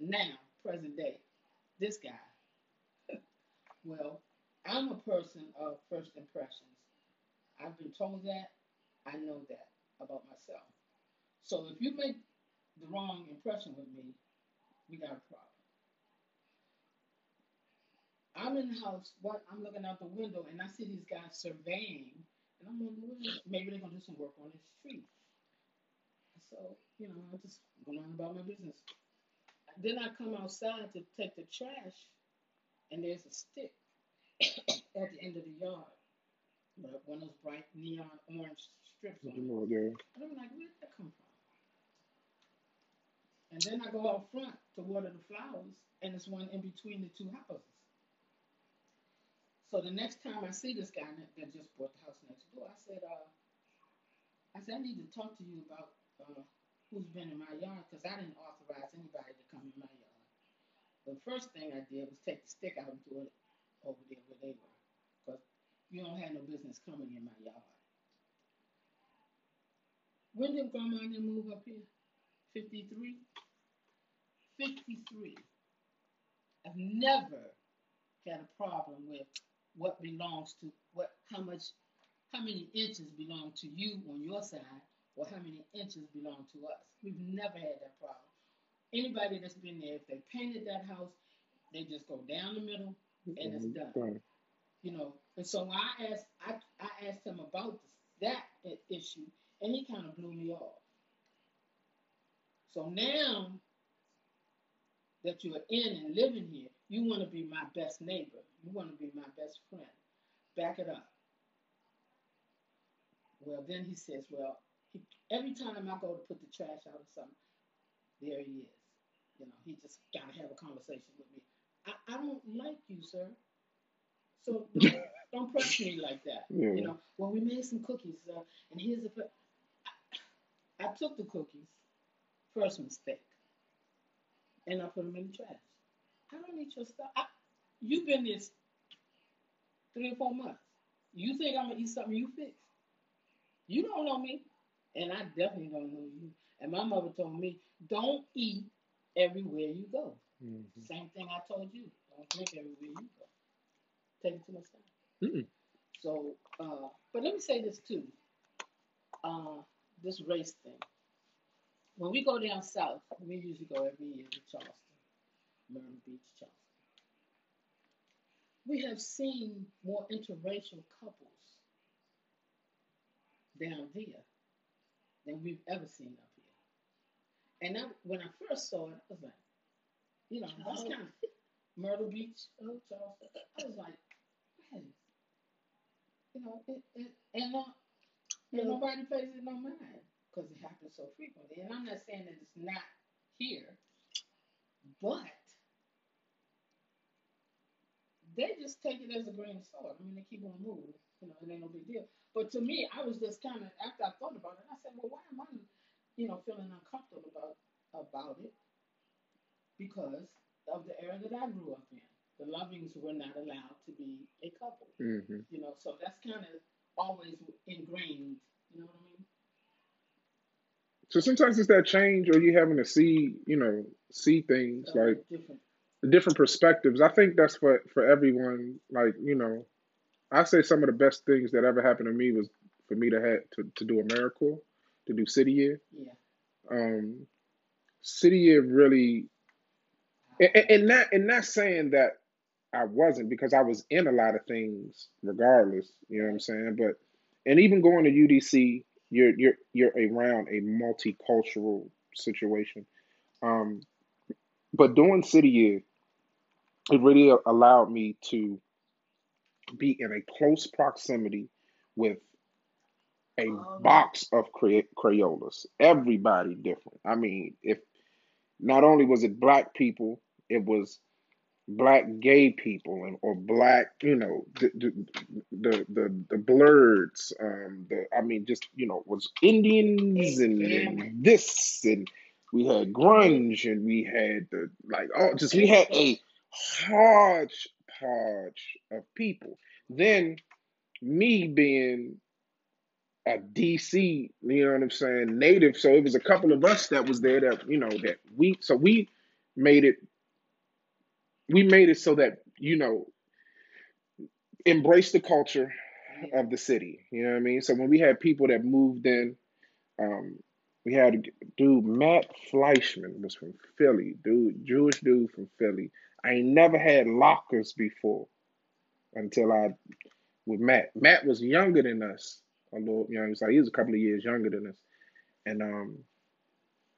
Now, present day, this guy. well, I'm a person of first impressions. I've been told that. I know that about myself. So if you make the wrong impression with me, we got a problem. I'm in the house, what I'm looking out the window and I see these guys surveying, and I'm wondering well, maybe they're gonna do some work on this street. So, you know, I'm just went on about my business. Then I come outside to take the trash, and there's a stick at the end of the yard. But one of those bright neon orange strips on it. yeah. And I'm like, where did that come from? And then I go out front to water the flowers, and there's one in between the two houses. So the next time I see this guy that, just bought the house next door, I said, uh, I said, I need to talk to you about uh, who's been in my yard because I didn't authorize anybody to come in my yard. The first thing I did was take the stick out and throw it over there where they were because you don't have no business coming in my yard. When did Grandma move up here? 53? 53. I've never had a problem with what belongs to what how much how many inches belong to you on your side or how many inches belong to us. We've never had that problem. Anybody that's been there, if they painted that house, they just go down the middle and it's done. Right. You know, and so I asked I, I asked him about this, that issue, and he kind of blew me off. So now that you're in and living here, you want to be my best neighbor. You want to be my best friend. Back it up. Well, then he says, well, he, every time I go to put the trash out or something, there he is. You know, he just got to have a conversation with me. I, I don't like you, sir. So don't, don't press me like that. Yeah. You know, well, we made some cookies, uh, and here's pla- I, I took the cookies, first mistake, and I put them in the trash. I don't need your stuff. I, you've been this three or four months. You think I'm gonna eat something you fix? You don't know me, and I definitely don't know you. And my mother told me, don't eat everywhere you go. Mhm. Same thing I told you. Don't drink everywhere you go. Take it too much time. Mm-mm. So, uh, but let me say this too. Uh, this race thing. When we go down south, we usually go every year to Charleston, Myrtle Beach, Charleston. We have seen more interracial couples down there than we've ever seen up here. And I, when I first saw it, I was like, you know, that's oh. kind of Myrtle Beach, oh, Charleston. I was like, you know, it, it, and and nobody pays it no mind because it happens so frequently. And I'm not saying that it's not here, but they just take it as a grain of salt. I mean, they keep on moving. You know, it ain't no big deal. But to me, I was just kind of after I thought about it, I said, well, why am I, you know, feeling uncomfortable about about it? Because of the era that I grew up in. The Lovings were not allowed to be a couple. Mhm. You know, so that's kind of always ingrained. You know what I mean? So sometimes it's that change, or you having to see, you know, see things like different. Different perspectives. I think that's for for everyone. Like you know, I say some of the best things that ever happened to me was for me to have to, to do AmeriCorps, to do City Year. Yeah. Um, City Year really, and, and and not and not saying that I wasn't because I was in a lot of things regardless. You know what I'm saying? But and even going to UDC, you're you're you're around a multicultural situation. Um, but doing City Year, it really allowed me to be in a close proximity with a Um, box of Cray- Crayolas. Everybody different. I mean, if not only was it black people, it was black gay people and or black, you know, the the the the, the blurs, um, the I mean, just you know, was Indians and, and this and we had grunge and we had the like oh just we had a hodgepodge of people. Then me being a DC, you know what I'm saying, native. So it was a couple of us that was there that, you know, that we so we made it we made it so that, you know, embrace the culture of the city. You know what I mean? So when we had people that moved in, um, we had a dude, Matt Fleischman was from Philly, dude, Jewish dude from Philly. I ain't never had latkes before until I with Matt. Matt was younger than us, a little, you know, like he was a couple of years younger than us, and um,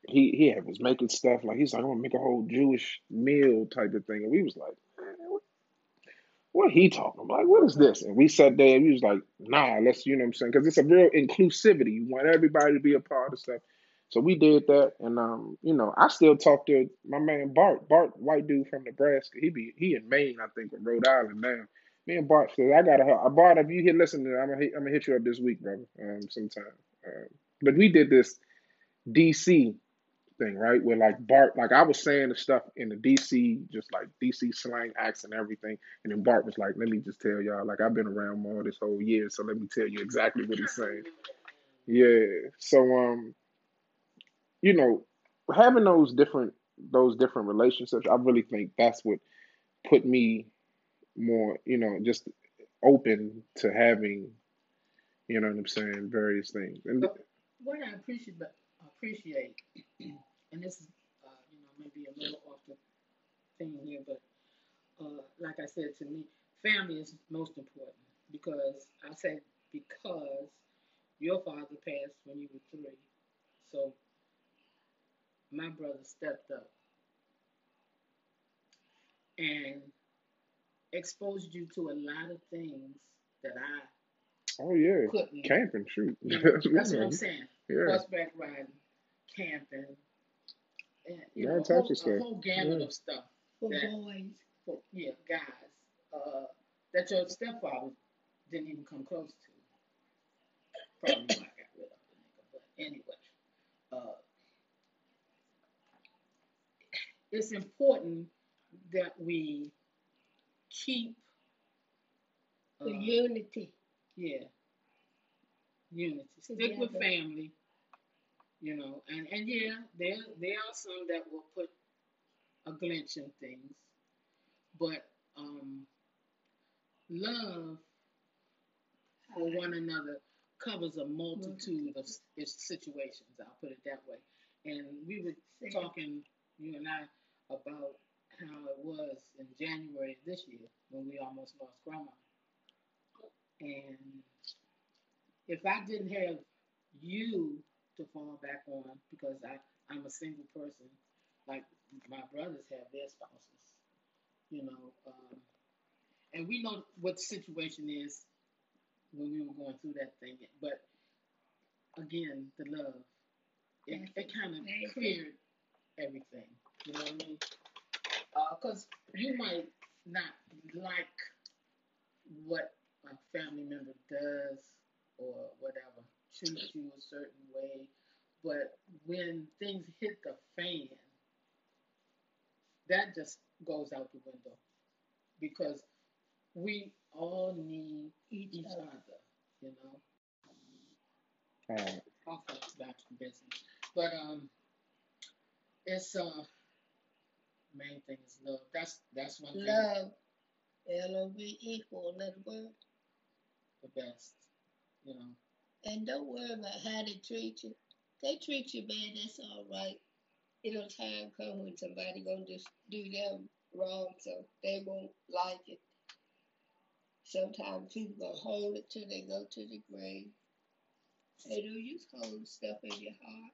he he had, was making stuff like he's like, I'm gonna make a whole Jewish meal type of thing, and we was like, what, what he talking about? Like, what is this? And we sat there and we was like, nah, let's, you know what I'm saying? Because it's a real inclusivity. You want everybody to be a part of stuff. So we did that, and um, you know, I still talk to my man Bart, Bart, white dude from Nebraska. He be he in Maine, I think, or Rhode Island now. Me and Bart said, I gotta help. Bart, if you hit listening, I'm gonna I'm gonna hit you up this week, brother, um, sometime. Um, but we did this DC thing, right? Where like Bart, like I was saying the stuff in the DC, just like DC slang acts and everything, and then Bart was like, "Let me just tell y'all, like I've been around more this whole year, so let me tell you exactly what he's saying." Yeah. So um, you know, having those different those different relationships, I really think that's what put me more, you know, just open to having, you know what I'm saying, various things. And But what I appreciate, appreciate, and this is, uh, you know, maybe a little off the thing here, but uh, like I said to me, family is most important because I said because your father passed when you were three, so my brother stepped up and exposed you to a lot of things that I oh yeah, couldn't. camping, shoot. You know, that's what I'm saying. yeah, Horseback riding, camping, and you all know, a types whole, of a whole gamut Yeah. of stuff. For That- boys. For, yeah, guys, uh, that your stepfather didn't even come close to. Probably why I got rid of the nigga, but anyway, uh, it's important that we keep The uh, unity. yeah unity. Stick with family, you know, and and yeah, there there are some that will put a glitch in things, but um, love for one another covers a multitude of situations. I'll put it that way. And we were talking, you and I, about how it was in January of this year when we almost lost grandma. And if I didn't have you to fall back on, because I, I'm a single person, like my brothers have their spouses, you know, um, and we know what the situation is when we were going through that thing. But again, the love, it, it kind of cleared everything. You know what I mean? Because you might not like what a family member does or whatever, treats you a certain way, but when things hit the fan, that just goes out the window because we all need Each each other. other, you know. Uh, Off of back to business, but um, it's uh, main thing is love. That's that's one thing. Love. L-O-V equal, let it work. The best, you know. And don't worry about how they treat you. They treat you bad, that's all right. It'll time come when somebody gonna just do them wrong, so they won't like it. Sometimes people gonna hold it till they go to the grave. They do you hold stuff in your heart.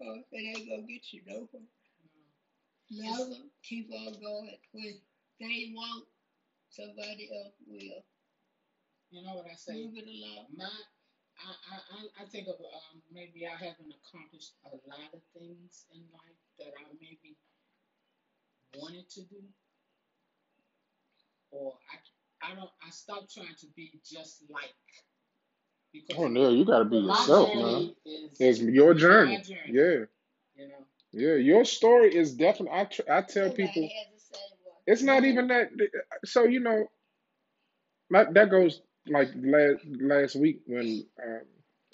Cause it ain't gonna get you nowhere. Love them, keep on going. When they won't, somebody else will. You know what I say? Move it along. My, I, I, I think of um, maybe I haven't accomplished a lot of things in life that I maybe wanted to do, or I, I don't. I stopped trying to be just like because Oh no, you gotta be yourself, man. is It's your journey. journey. Yeah, You know. Yeah. Your story is definitely. I tr- I tell people Everybody has the same one. it's not even that. So you know, that that goes like last last week when um,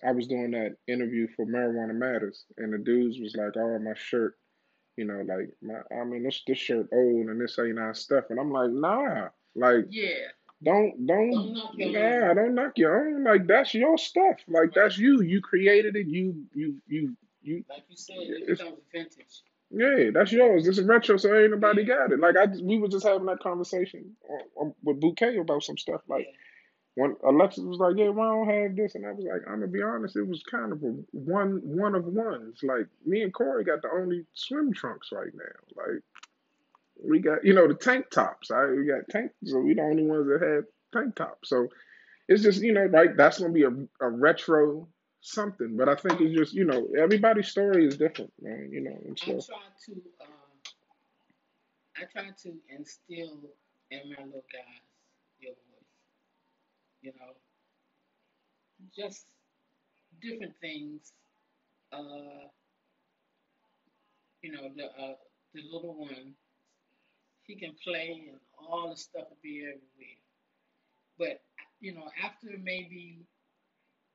I was doing that interview for Marijuana Matters, and the dudes was like, "Oh, my shirt." You know, like my, I mean, this this shirt old and this ain't our stuff, and I'm like, nah, like Yeah. Don't Don't don't nah, don't knock your own. Like that's your stuff. Like that's you. You created it. You you you you. Like you said, it becomes vintage. yeah, that's yours. This is retro, so ain't nobody Yeah. got it. Like I, we were just having that conversation on, on, with Bouquet about some stuff. Like Yeah. when Alexis was like, "Yeah, why I don't have this?" and I was like, "I'm gonna be honest, it was kind of a one one of ones. Like me and Corey got the only swim trunks right now. Like we got, you know, the tank tops. I we got tank, so we the only ones that had tank tops. So it's just, you know, like that's gonna be a, a retro something. But I think it's just, you know, everybody's story is different, man. You know, and I so try to uh, I try to instill in my little guys your voice. You know, just different things. Uh, you know, the uh, the little one, he can play and all the stuff will be everywhere. But you know, after maybe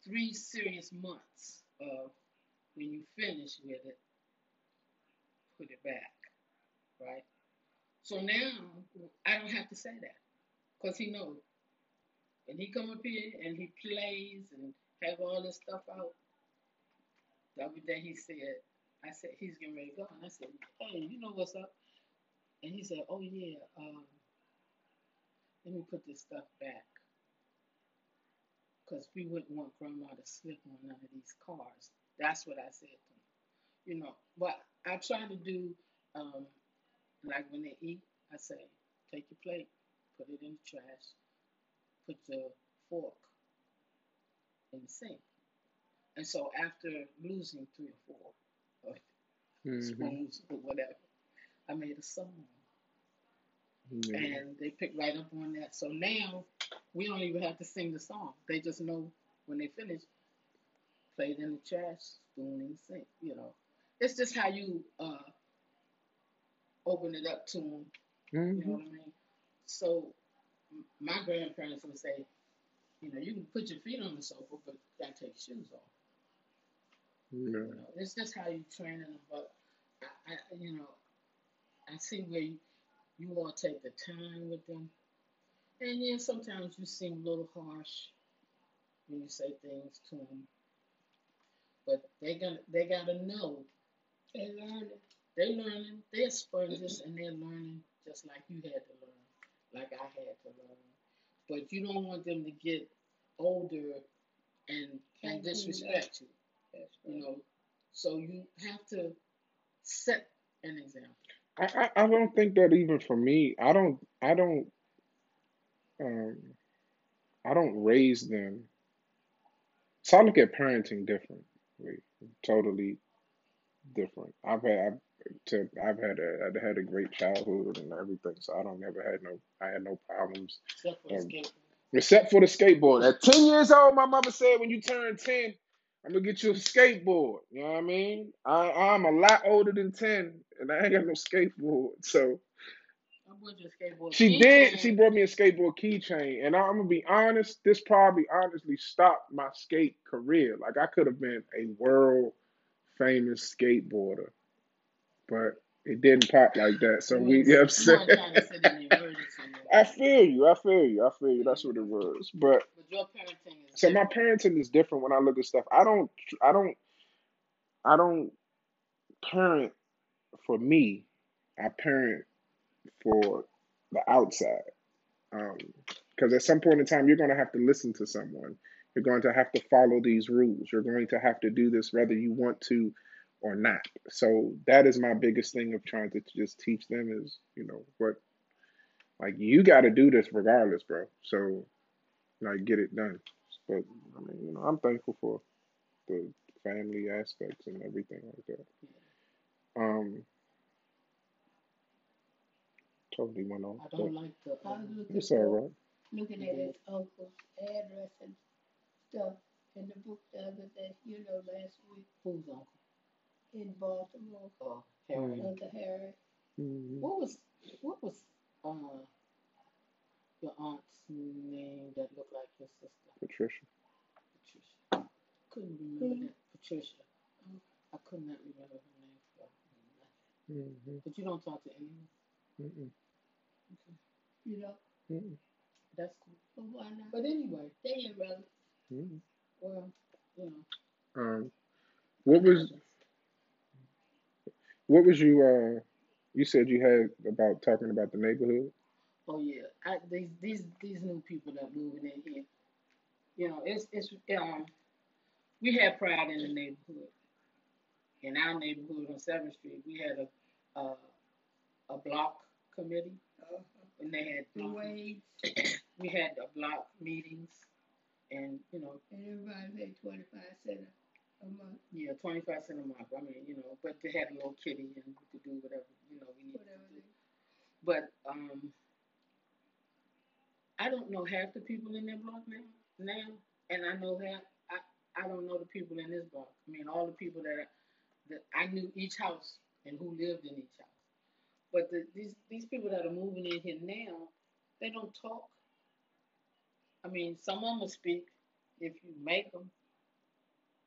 three serious months of when you finish with it, put it back, right? So now I don't have to say that because he knows. When he come up here and he plays and have all this stuff out, the other day he said, I said he's getting ready to go, and I said, hey, you know what's up? And he said, oh yeah, um, let me put this stuff back because we wouldn't want grandma to slip on none of these cars. That's what I said to them. You know, but I try to do um, like when they eat, I say, take your plate, put it in the trash, put your fork in the sink. And so after losing three or four or hmm spoons or whatever, I made a song. yeah. And they picked right up on that. So now we don't even have to sing the song. They just know when they finish, play it in the trash, spoon the sink. You know, it's just how you uh, open it up to them. You know hmm what I mean? So my grandparents would say, you know, you can put your feet on the sofa, but you gotta take your shoes off. Yeah. You know, it's just how you train them. But I, I you know, I see where you, you all take the time with them, and yeah, sometimes you seem a little harsh when you say things to them. But they gonna they gotta know They learn it. they learning. They're sponges and they're learning just like you had to learn, like I had to learn. But you don't want them to get older and and Can't disrespect you. That's You know, so you have to set an example. I, I I don't think that even for me, I don't I don't um I don't raise them. So I look at parenting differently, totally different. I've had I've, to I've had a I've had a great childhood and everything, so I don't never had no I had no problems. Except for the Um, skateboard. except for the skateboard. At ten years old, my mother said, when you turn ten, I'm gonna get you a skateboard. You know what I mean? I I'm a lot older than ten, and I ain't got no skateboard, so. I She did. She brought me a skateboard keychain, and I'm gonna be honest. This probably honestly stopped my skate career. Like I could have been a world famous skateboarder, but it didn't pop like that. So we, you know what I'm saying? weren't trying to sit in the emergency room. I feel you. I feel you. I feel you. That's what it was. But But your parenting is so my parenting is different when I look at stuff. I don't. I don't. I don't parent for me. I parent for the outside. Because at some point in time, you're going to have to listen to someone. You're going to have to follow these rules. You're going to have to do this whether you want to or not. So that is my biggest thing of trying to just teach them is, you know, what, like, you got to do this regardless, bro. So, like, get it done. But I mean, you know, I'm thankful for the family aspects and everything like that. Um, totally went off, I don't like the, I was um, looking it's all right. looking at his uncle's address and stuff in the book the other day, you know, last week who's uncle? in Baltimore, Oh, Harry. Uncle Harry. hmm What was, what was, uh, your aunt's name that looked like your sister? Patricia. Patricia. Couldn't remember Who? that. Patricia. I could not remember her name for nothing. hmm But you don't talk to anyone? Mm-mm. You know, Mm-mm. That's cool. but why not? But anyway, They ain't relevant. Mm-mm. well, you know. Um, what was what was you uh you said you had about talking about the neighborhood? Oh yeah, I, these these these new people that moving in here, you know, it's it's um, we had pride in the neighborhood. In our neighborhood on Seventh Street, we had a a, a block committee. And they had The um, we had a block meetings, and you know, and everybody paid twenty-five cents a month, yeah, twenty five cent a month. I mean, you know, but they had a little kitty, and we could do whatever you know we needed whatever to do. But um, I don't know half the people in that block now. Now, and I know half. I I don't know the people in this block. I mean, all the people that that I knew each house and who lived in each house. But the, these these people that are moving in here now, they don't talk. I mean, some of them will speak if you make them,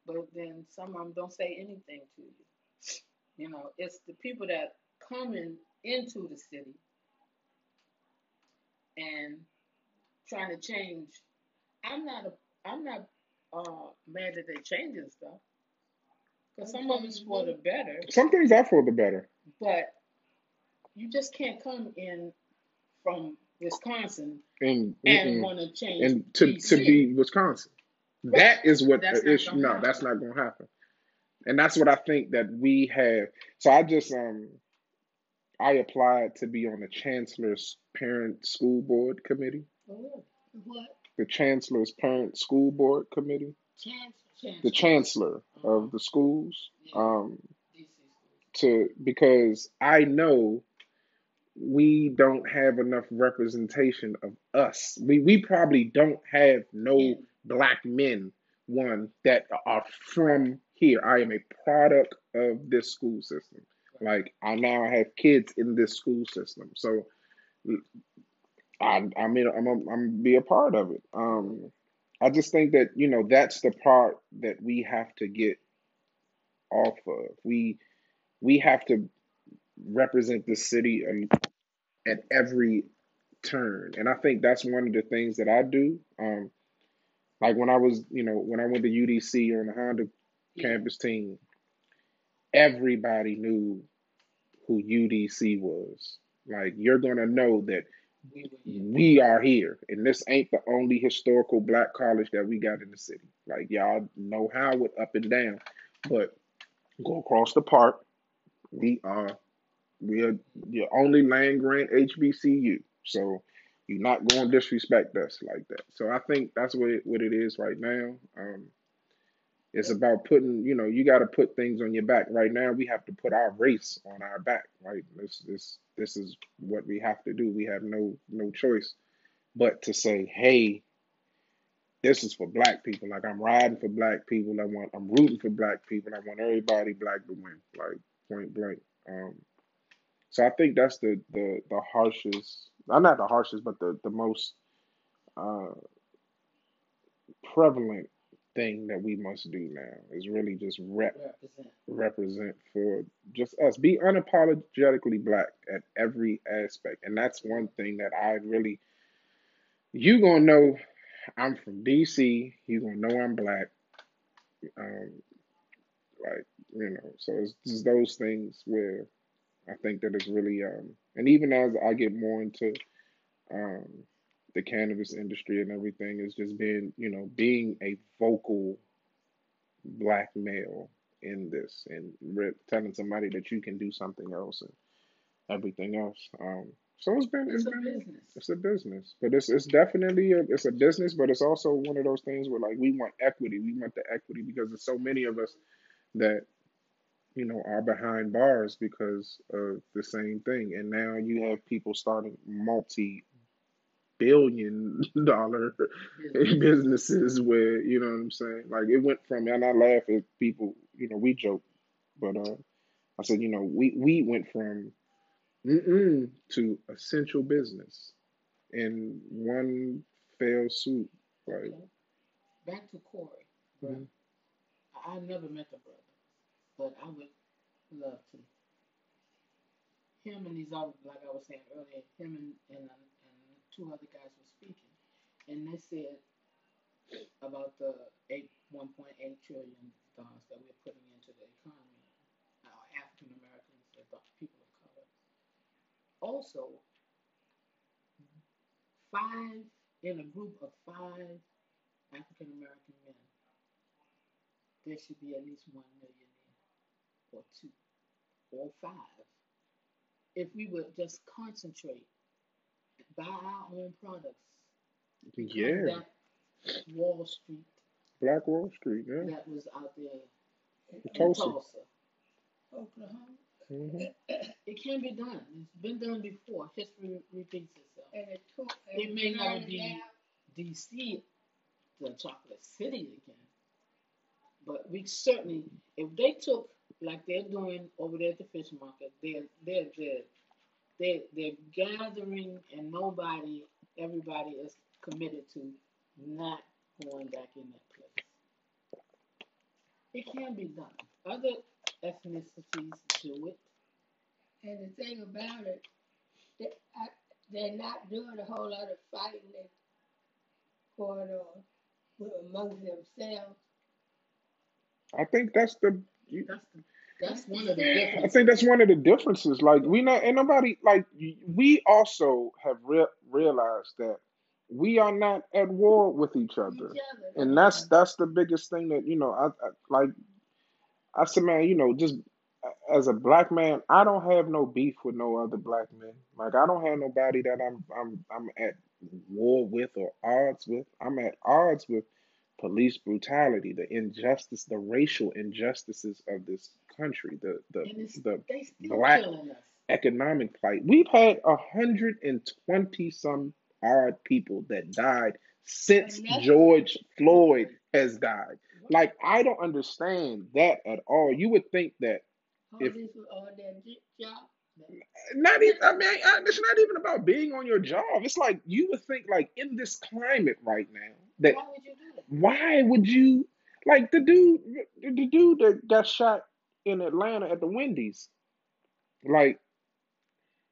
but then some of them don't say anything to you. You know, it's the people that coming into the city and trying to change. I'm not a, I'm not uh, mad that they're changing stuff, because some of it's for the better. Some things are for the better. But you just can't come in from Wisconsin And and want to change and to to be Wisconsin. Right. That is what That's uh, not no, happen. that's not gonna happen. And that's what I think that we have. So I just um I applied to be on the chancellor's parent school board committee. Oh, What? The chancellor's parent school board committee. Chance? chance. The chancellor of the schools. Yeah. Um to because I know we don't have enough representation of us. We we probably don't have no black men one that are from here. I am a product of this school system. Like I now have kids in this school system, so I I mean I'm I'm, I'm be a part of it. Um, I just think that you know that's the part that we have to get off of. We we have to represent the city at every turn, and I think that's one of the things that I do. Um, like when I was, you know, when I went to UDC on the Honda campus team, everybody knew who UDC was. Like you're gonna know that We are here, and this ain't the only historical black college that we got in the city. Like y'all know how Howard up and down, but go across the park, we are we are the only land grant HBCU. So you're not going to disrespect us like that. So I think that's what it, what it is right now. Um, it's about putting, you know, you got to put things on your back. Right now, we have to put our race on our back. Right, this this this is what we have to do. We have no no choice but to say, hey, this is for black people. Like I'm riding for black people. I want I'm rooting for black people. I want everybody black to win. Like point blank. Um, so I think that's the the the harshest. uh, not the harshest, but the the most uh, prevalent thing that we must do now is really just rep Represent. represent for just us. Be unapologetically black at every aspect, and that's one thing that I really. You gonna know I'm from DC. You gonna know I'm black. Um, like you know, so it's just those things where I think that it's really um, and even as I get more into um the cannabis industry and everything, is just being you know being a vocal black male in this and re- telling somebody that you can do something else and everything else. Um, So it's been It's it's a been business. it's a business, but it's it's definitely a, it's a business, but it's also one of those things where like we want equity, we want the equity because there's so many of us that you know are behind bars because of the same thing, and now you have people starting multi billion dollar Business. businesses where you know what I'm saying, like it went from and I laugh at people, you know, we joke, but uh, I said you know we we went from mm-mm to essential business in one fell swoop. Like, Okay. Back to Corey, mhm. brother. I, I never met the brother, but I would love to. Him and these other, like I was saying earlier, him and, and, and two other guys were speaking, and they said about the eight, 1.8 trillion dollars that we're putting into the economy, uh, African Americans, people of color. Also, five in a group of five African American men, there should be at least one millionaire, or two, or five. If we would just concentrate, buy our own products, yeah, that Wall Street Black Wall Street, yeah, that was out there in Tulsa. Tulsa. Oklahoma, hmm It can be done. It's been done before. History repeats itself. and it took. It may not be. DC, the chocolate city again. But we certainly, if they took like they're doing over there at the fish market, they're they're they're they're, they're gathering and nobody, everybody is committed to not going back in that place. It can be done. Other ethnicities do it. And the thing about it, they, I, they're not doing a whole lot of fighting that's going on with, amongst themselves. I think that's the. That's the, that's one of the I think that's one of the differences. Like we not, and nobody like we also have re- realized that we are not at war with each Each other, other. and that's that's the biggest thing that you know. I, I like. I said, man, you know, just as a black man, I don't have no beef with no other black men. Like I don't have nobody that I'm I'm I'm at war with or odds with. I'm at odds with police brutality, the injustice, the racial injustices of this country, the the the black economic plight. We've had a hundred and twenty some odd people that died since George Floyd has died. Like I don't understand that at all. You would think that if- this was on job. not even I mean I- it's not even about being on your job. It's like you would think like in this climate right now that Why would you that? why would you like the dude the dude that got shot in Atlanta at the Wendy's. Like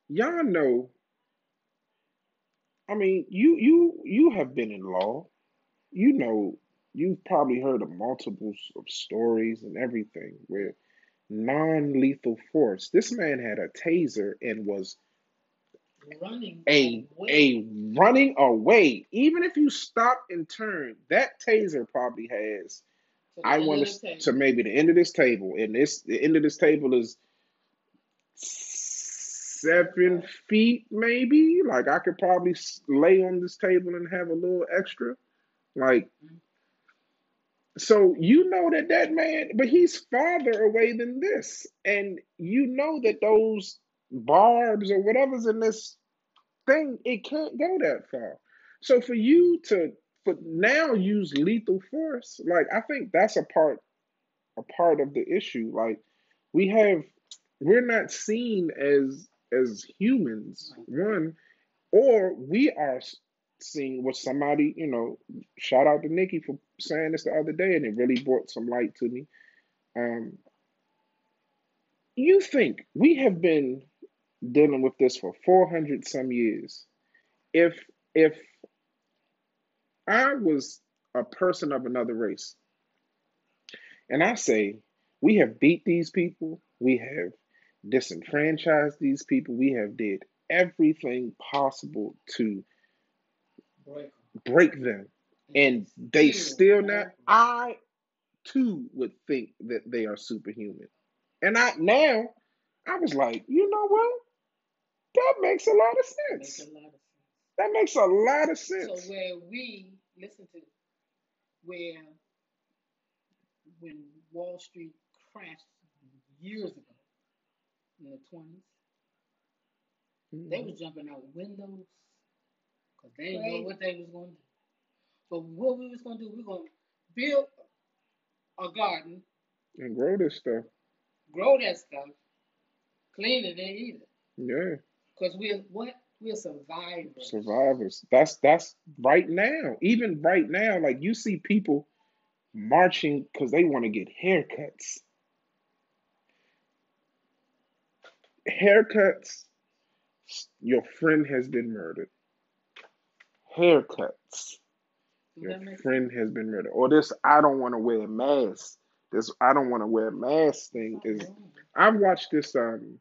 y'all know I mean you you you have been in law. You know you've probably heard of multiples of stories and everything where non-lethal force. This man had a taser and was Running a away. a running away. Even if you stop and turn that taser probably has to I want of the to table. to maybe the end of this table, and this the end of this table is seven feet, maybe. Like I could probably lay on this table and have a little extra. Like, so you know that that man, but he's farther away than this, and you know that those barbs or whatever's in this thing, it can't go that far. So for you to for now use lethal force, like I think that's a part a part of the issue. Like we have, we're not seen as as humans. One, or we are s- seen with somebody. You know, shout out to Nikki for saying this the other day, and it really brought some light to me. Um, you think we have been dealing with this for four hundred some years? If if I was a person of another race, and I say we have beat these people, we have disenfranchised these people, we have did everything possible to Break 'em. break them, and they still not. I too would think that they are superhuman, and I now I was like, you know what? That makes a lot of Makes sense. a lot of sense. That makes a lot of sense. So where we listen to where when Wall Street crashed years ago in the twenties, they Mhm. was jumping out windows because they didn't know what they was going to do. But what we was going to do, we going to build a garden, And grow this stuff. grow that stuff, clean it, and eat it. Yeah. Because we're what? We're survivors. Survivors. That's that's right now. Even right now, like you see people marching because they want to get haircuts. Haircuts. Your friend has been murdered. Haircuts. Your friend has been murdered. Or this I don't want to wear a mask. This I don't want to wear a mask thing is I've watched this um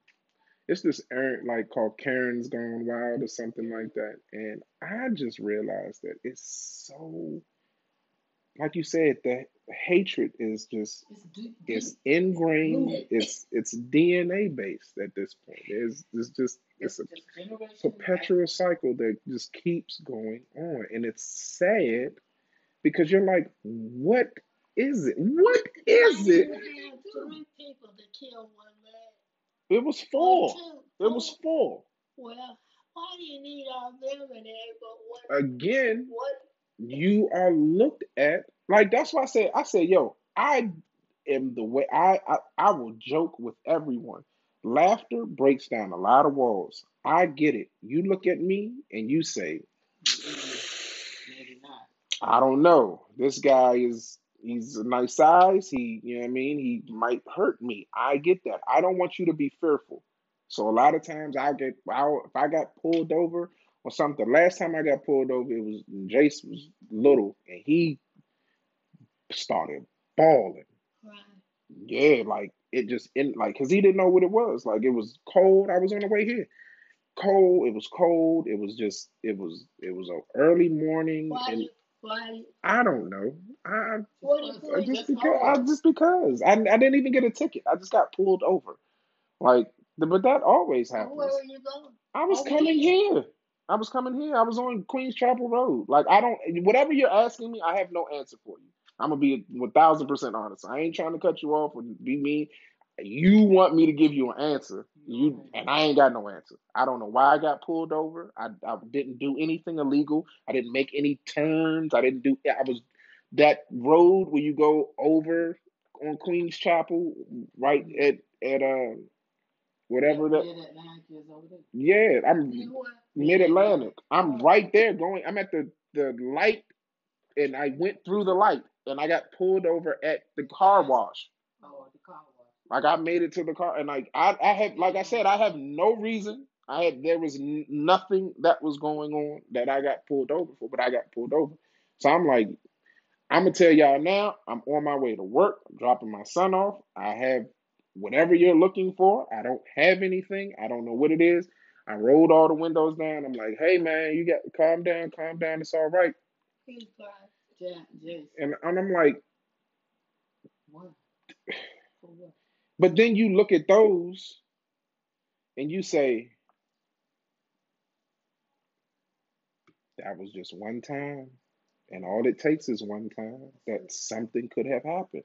it's this errant like called Karen's Gone Wild or something like that. And I just realized that it's so like you said, the hatred is just It's it's ingrained, it's it's DNA based at this point. There's it's just It's it's a perpetual cycle that just keeps going on. And it's sad because you're like, what is it? What is it? three people to kill one. It was four. It was four. Well, why do you need all them and there but one? Again, What? you are looked at like that's why I said I said, yo, I am the way I, I I will joke with everyone. Laughter breaks down a lot of walls. I get it. You look at me and you say, Maybe not. I don't know. This guy is he's a nice size. He, you know what I mean? He might hurt me. I get that. I don't want you to be fearful. So a lot of times I get I, if I got pulled over or something. Last time I got pulled over, it was Jace was little and he started bawling. Right. Yeah, like it just in like because he didn't know what it was. Like it was cold. I was on the way here. Cold. It was cold. It was just. It was. It was a early morning, and I don't know. I, Just if cause I we just because. I just because. I, I didn't even get a ticket. I just got pulled over. Like, but that always Where happens. were you going? I was coming here. I was coming here. I was on Queens Chapel Road. Like I don't. Whatever you're asking me, I have no answer for you. I'm gonna be one thousand percent honest. I ain't trying to cut you off or be mean. You want me to give you an answer, you and I ain't got no answer. I don't know why I got pulled over. I, I didn't do anything illegal. I didn't make any turns. I didn't do. I was that road where you go over on Queens Chapel, right at at um whatever that. Mid Atlantic is over there. Yeah, I'm Mid Atlantic. I'm right there going. I'm at the the light, and I went through the light, and I got pulled over at the car wash. Oh, the car wash. Like I made it to the car, and like I I had like I said, I have no reason. I had there was n- nothing that was going on that I got pulled over for, but I got pulled over. So I'm like, I'm gonna tell y'all now. I'm on my way to work. I'm dropping my son off. I have whatever you're looking for. I don't have anything. I don't know what it is. I rolled all the windows down. I'm like, hey man, you got calm down, calm down. It's all right. And and I'm like, What? But then you look at those, and you say, that was just one time, and all it takes is one time that something could have happened,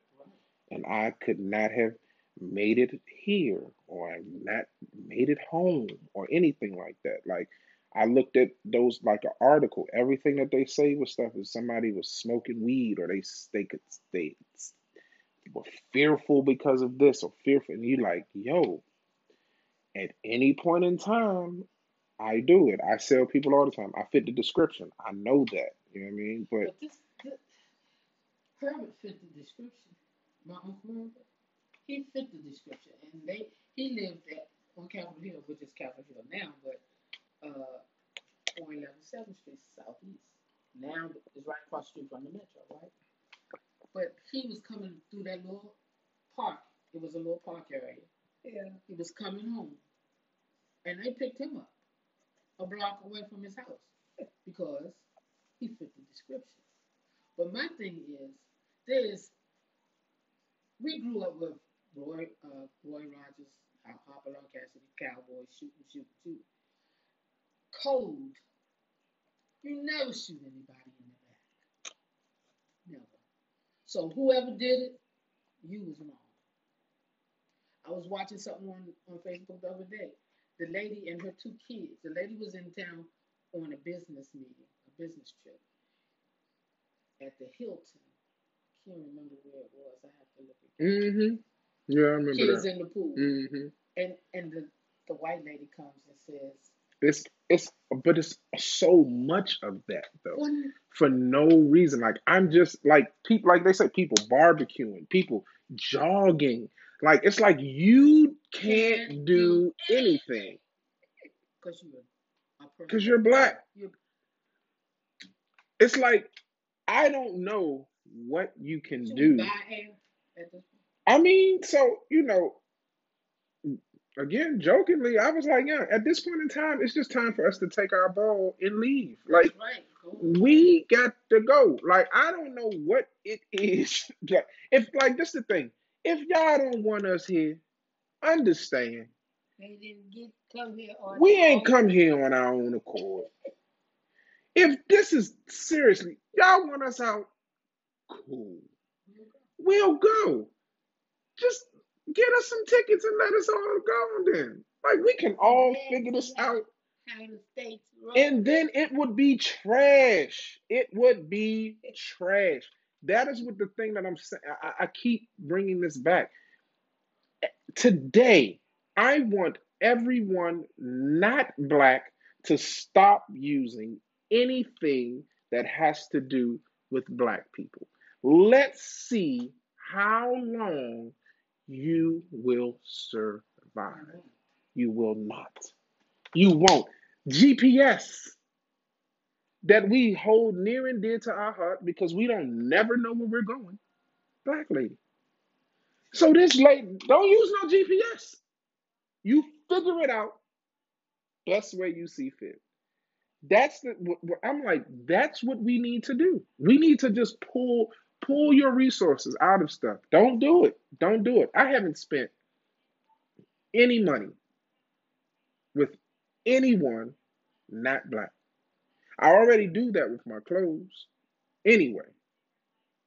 and I could not have made it here or I not made it home or anything like that. Like I looked at those like an article. Everything that they say was stuff is somebody was smoking weed or they they could they were fearful because of this or fearful, and you like yo. At any point in time, I do it. I sell people all the time. I fit the description. I know that. You know what I mean? But But this, this Herbert fit the description. My uncle Herbert, he fit the description, and they he lived at on Capitol Hill, which is Capitol Hill now, but uh, on 11 Seventh Street Southeast. Now it's right across the street from the Metro, right? But he was coming through that little park. It was a little park area. Yeah. He was coming home, and they picked him up a block away from his house because he fit the description. But my thing is, there's we grew up with Roy, uh, Roy Rogers, Hop- Hopalong Cassidy, Cowboys, shooting, shooting, shooting. Cold. You never shoot anybody in the back. Never. So whoever did it, you was wrong. I was watching something on, on Facebook the other day. The lady and her two kids. The lady was in town on a business meeting, a business trip at the Hilton. I can't remember where it was. I have to look again. Mm-hmm. Yeah, I remember Kids that. in the pool. Mm-hmm. And and the, the white lady comes and says, It's it's but it's so much of that though. For no reason. Like I'm just like people like they say, people barbecuing, people jogging. Like it's like you can't do anything because you're because you're black. It's like I don't know what you can do. buy hair at this point? I mean, so you know, again, jokingly, I was like, yeah, at this point in time, it's just time for us to take our ball and leave. Like right. Cool. we got to go. Like I don't know what it is. Like if like this the thing. If y'all don't want us here, understand. They didn't get come here on We ain't come here on our own accord. If this is seriously, y'all want us out, cool. We'll go. Just get us some tickets and let us all go then. Like we can all figure this out. how the states roll. And then it would be trash. It would be trash. That is what the thing that I'm saying. I I keep bringing this back. Today, I want everyone not black to stop using anything that has to do with black people. Let's see how long you will survive. You will not. You won't. GPS that we hold near and dear to our heart because we don't never know where we're going. Black lady. So this lady, don't use no GPS. You figure it out best way you see fit. That's the I'm like, that's what we need to do. We need to just pull pull your resources out of stuff. Don't do it. Don't do it. I haven't spent any money with anyone not black. I already do that with my clothes anyway,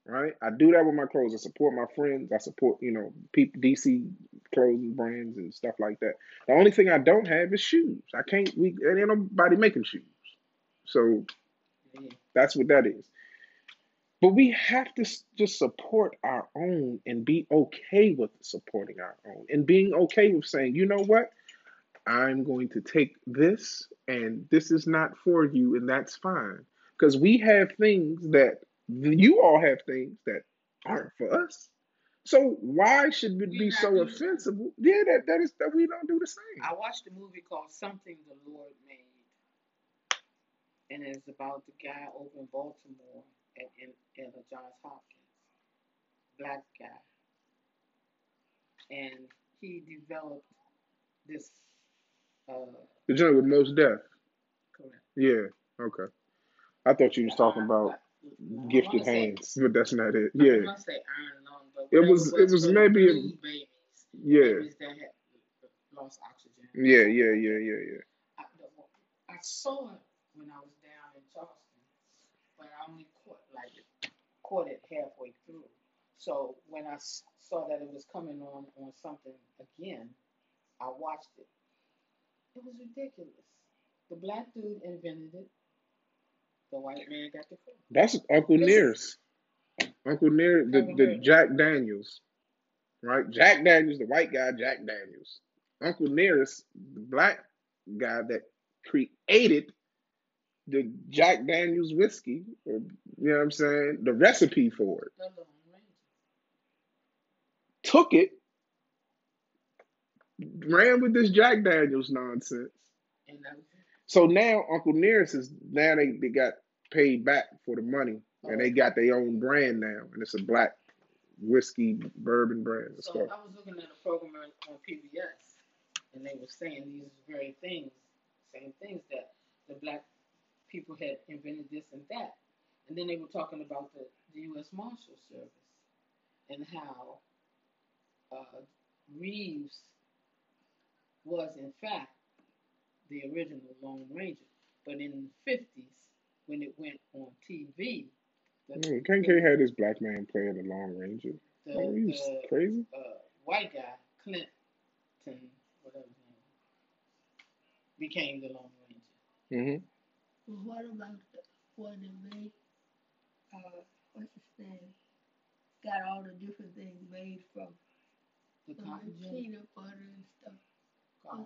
right? I do that with my clothes. I support my friends. I support, you know, people, DC clothing brands and stuff like that. The only thing I don't have is shoes. I can't, we, ain't nobody making shoes. So that's what that is. But we have to s- just support our own and be okay with supporting our own and being okay with saying, you know what? I'm going to take this and this is not for you, and that's fine. Because we have things that you all have things that aren't for us. So why should it We be so offensive? Yeah, that, that is that we don't do the same. I watched a movie called Something the Lord Made, and it's about the guy over in Baltimore at in, at Johns Hopkins, black guy, and he developed this. Uh, The joint with most death. correct. Yeah. Okay. I thought you was talking about I gifted wanna say, hands, but that's not it. Yeah. want say iron lung, but It whatever was. It was maybe. A, babies, yeah. babies that had lost oxygen. Yeah. Yeah. Yeah. Yeah. Yeah. I, I saw it when I was down in Charleston, but I only caught like caught it halfway through. So when I saw that it was coming on on something again, I watched it. It was ridiculous. The black dude invented it. The white man got the credit. That's Uncle This is Nearest. Uncle Near the haven't the heard. Jack Daniels, right? Jack Daniels, the white guy, Jack Daniels. Uncle Nearest, the black guy that created the Jack Daniels whiskey, or, you know what I'm saying? The recipe for it. The Lone Ranger. Took it, ran with this Jack Daniels nonsense. And that was it. So now Uncle Nearest is now they, they got paid back for the money and they Oh, got their own brand now and it's a black whiskey bourbon brand so stuff. I was looking at a program on on PBS, and they were saying these very things, same things that the black people had invented this and that, and then they were talking about the, the U.S. Marshal Service and how uh, Reeves was in fact the original Lone Ranger. But in the fifties, when it went on TV, the Mm, KK had this black man playing the Lone Ranger. the, Oh, he was the crazy. uh, white guy, Clinton, whatever his name, became the Lone Ranger. hmm But what about the, when they made, uh, what's his name? Got all the different things made from The the cotton gin. peanut butter and stuff. cotton.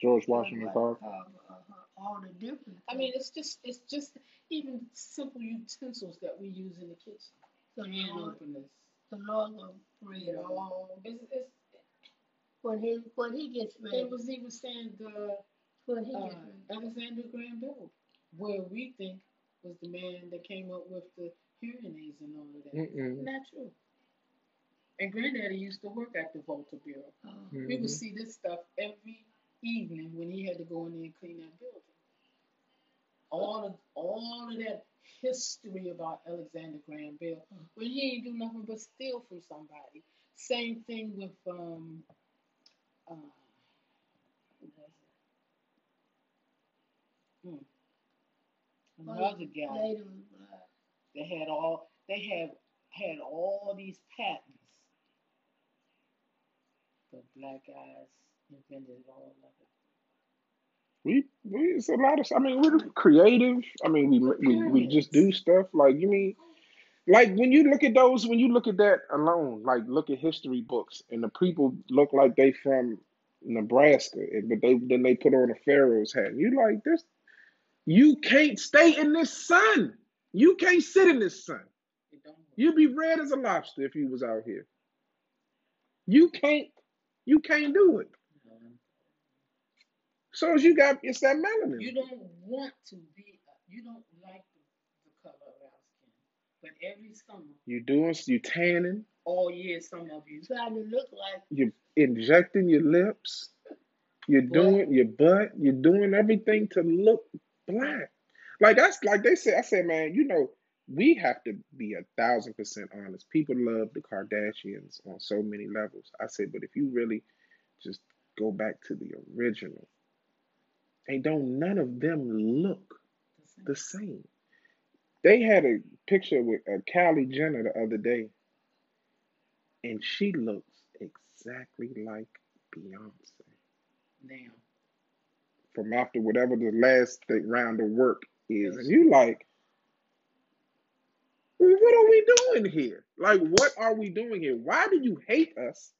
George Washington Like Carver. Carver, uh-huh, all the different. I mean, it's just it's just even simple utensils that we use in the kitchen. the Can Lord, openers. the Lord will bring You it all. it's, it's, When he when he gets ready, it was even saying the when he uh, gets ready. Alexander Graham Bell, where we think was the man that came up with the hearing aids and all of that. Mm-mm. Not true. And Granddaddy used to work at the Volta Bureau. Uh, We Mhm. would see this stuff every evening when he had to go in there and clean that building. All of all of that history about Alexander Graham Bell, when he ain't do nothing but steal from somebody. Same thing with um uh who was it? Hmm. Another guy Later was that had all they had had all these patents. But black guys invented all of it. We, we, it's a lot of. I mean, we're creative. I mean, we, we, we just do stuff like you mean, like when you look at those, when you look at that alone, like look at history books, and the people look like they from Nebraska, but they then they put on a pharaoh's hat. And you like this? You can't stay in this sun. You can't sit in this sun. It don't work. You'd be red as a lobster if you was out here. You can't. You can't do it. So as you got, it's that melanin. You don't want to be. You don't like the, the color of our skin, but every summer, You doing, you tanning, all year, some of you. Trying to look like you're injecting your lips, you're doing your butt, you're doing everything to look black. Like that's like they said. I said, man, you know, we have to be a thousand percent honest. People love the Kardashians on so many levels. I said, but if you really just go back to the original, they don't none of them look The the same. same. They had a picture with uh, Kylie Jenner the other day, and she looks exactly like Beyonce Now, from after whatever the last round of work is. And you like, well, what are we doing here? Like, what are we doing here? Why do you hate us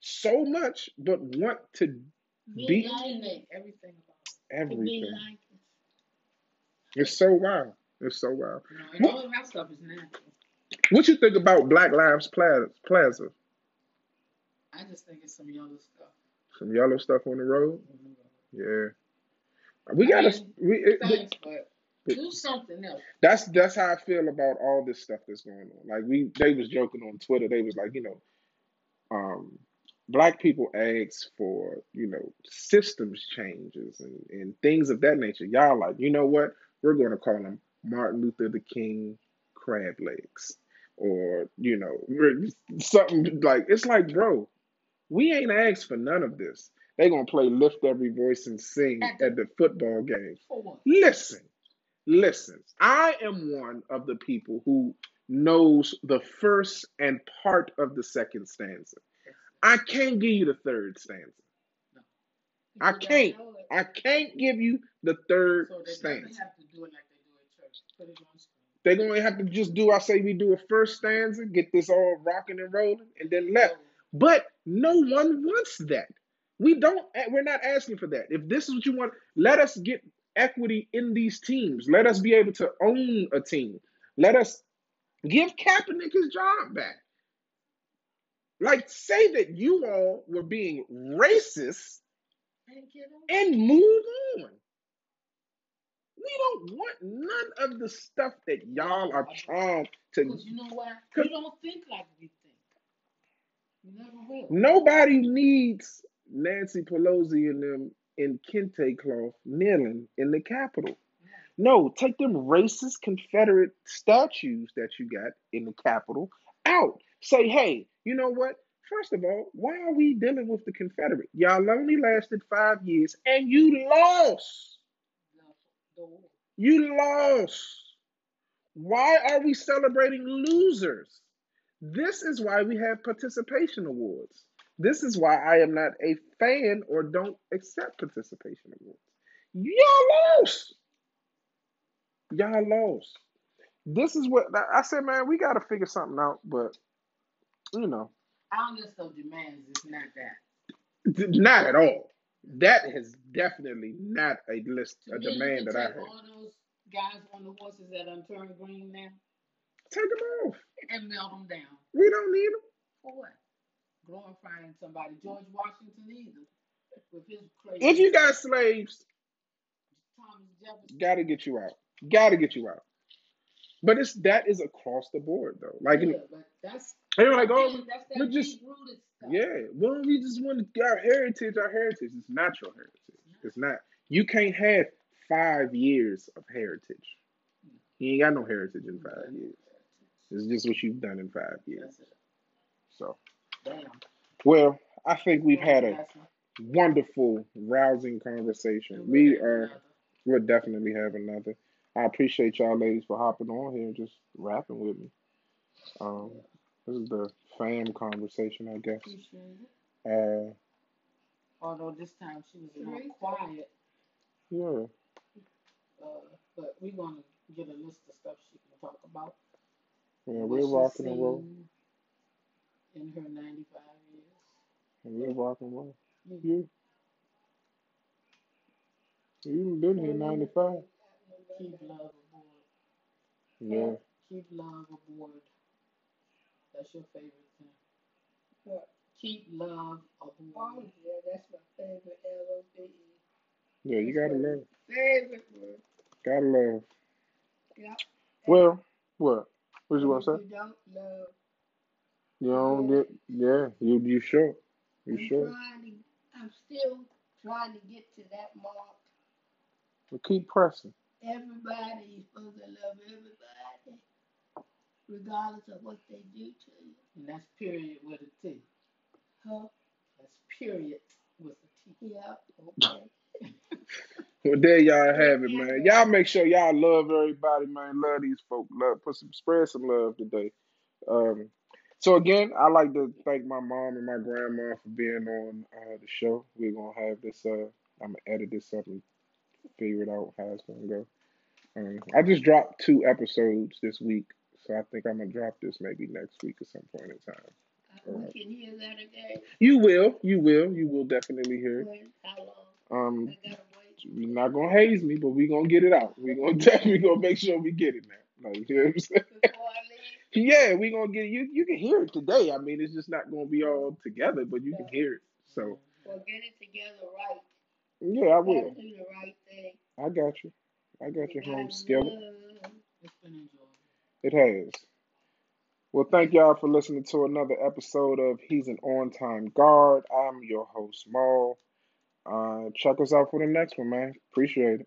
so much but want to be Be- like it, eliminate everything about everything? like. It's so wild. It's so wild. know, What, all that stuff is natural. what you think about Black Lives Plaza? I just think it's some yellow stuff. Some yellow stuff on the road? on the road. Yeah. We I gotta. mean, We, thanks, but but do something else. that's that's how I feel about all this stuff that's going on. Like we, they was joking on Twitter. They was like, you know, um, black people ask for you know systems changes and and things of that nature. Y'all like, you know what? We're going to call them Martin Luther the King crab legs, or you know, something like it's like, bro, we ain't asked for none of this. They gonna play lift every voice and sing At the football game. Listen, listen. I am one of the people who knows the first and part of the second stanza. I can't give you the third stanza. I can't. I can't give you the third So stanza. doesn't have to do it like they do at church. Put it on screen. They're gonna have to just do. I say we do a first stanza, get this all rocking and rolling, and then left. But no one wants that. We don't. Eh, we're not asking for that. If this is what you want, let us get equity in these teams. Let us be able to own a team. Let us give Kaepernick his job back. Like say that you all were being racist and get on. and move on. We don't want none of the stuff that y'all are trying to. Because you know? Cause- You don't think like we think. You never will. Nobody needs Nancy Pelosi and them in kente cloth kneeling in the Capitol. No, take them racist Confederate statues that you got in the Capitol out. Say, hey, you know what? First of all, why are we dealing with the Confederate? Y'all only lasted five years and you lost. The, the award. You lost. Why are we celebrating losers? This is why we have participation awards. This is why I am not a fan or don't accept participation awards. Y'all lost. Y'all lost. This is what I said, man. We got to figure something out, but you know, Our list of demands is not that. not at all. That is definitely not a list, To a me, demand that I have. all those guys on the horses that done turned green now Take them off. and melt them down. We don't need them. For what? Glorifying somebody. George Washington either. With his crazy If you got slaves, Thomas Jefferson. gotta get you out. Gotta get you out. But it's that is across the board though. Like yeah, but that's like, oh, again, that's we're that just- rooted yeah. Well, we just want to our heritage. Our heritage is natural heritage. It's not. You can't have five years of heritage. You ain't got no heritage in five years. It's just what you've done in five years. So, Damn. well, I think we've had a wonderful, rousing conversation. We are, we'll definitely have another. I appreciate y'all ladies for hopping on here and just rapping with me. Um, this is the fam conversation, I guess. Uh, Although this time she was more quiet, yeah, uh, but we're gonna get a list of stuff she can talk about. yeah, we're rocking and roll. Seen In her 95 years. And you're rocking and roll. Yeah. You, you been here ninety five. Keep love aboard. Yeah, Keep love aboard. That's your favorite thing. What? Keep love Oh, aboard. yeah, that's my favorite L-O-V-E. yeah. You gotta love, Favorite word. gotta love. Yep. Well, what? What you want to say? you don't love, You don't get. Yeah, you you sure? You I'm sure? trying to, I'm still trying to get to that mark. Well, keep pressing. Everybody, you're supposed to love everybody, regardless of what they do to you. And that's period with a T. Huh? That's period with a T. Yeah, okay. Well, there y'all have it, man. Y'all make sure y'all love everybody, man. Love these folk. Love, put some, spread some love today. Um, so again, I like to thank my mom and my grandma for being on uh, the show. We're gonna have this. Uh, I'm gonna edit this up and figure it out how it's gonna go. Um, I just dropped two episodes this week, so I think I'm gonna drop this maybe next week at some point in time. Uh, we can hear that again. You will, you will, you will definitely hear. it. Um, I gotta wait. You're not gonna haze me, but we gonna get it out. We gonna definitely gonna make sure we get it now. Like, you know what I'm saying? Before I leave, Yeah, we gonna get you. You can hear it today. I mean, it's just not gonna be all together, but you can hear it. So well, get it together right. yeah, I will. do the right thing. I got you. I got your You home skillet. It's been enjoyable. It has. Well, thank y'all for listening to another episode of He's an On Time Guard. I'm your host, Maul. Uh, check us out for the next one, man. Appreciate it.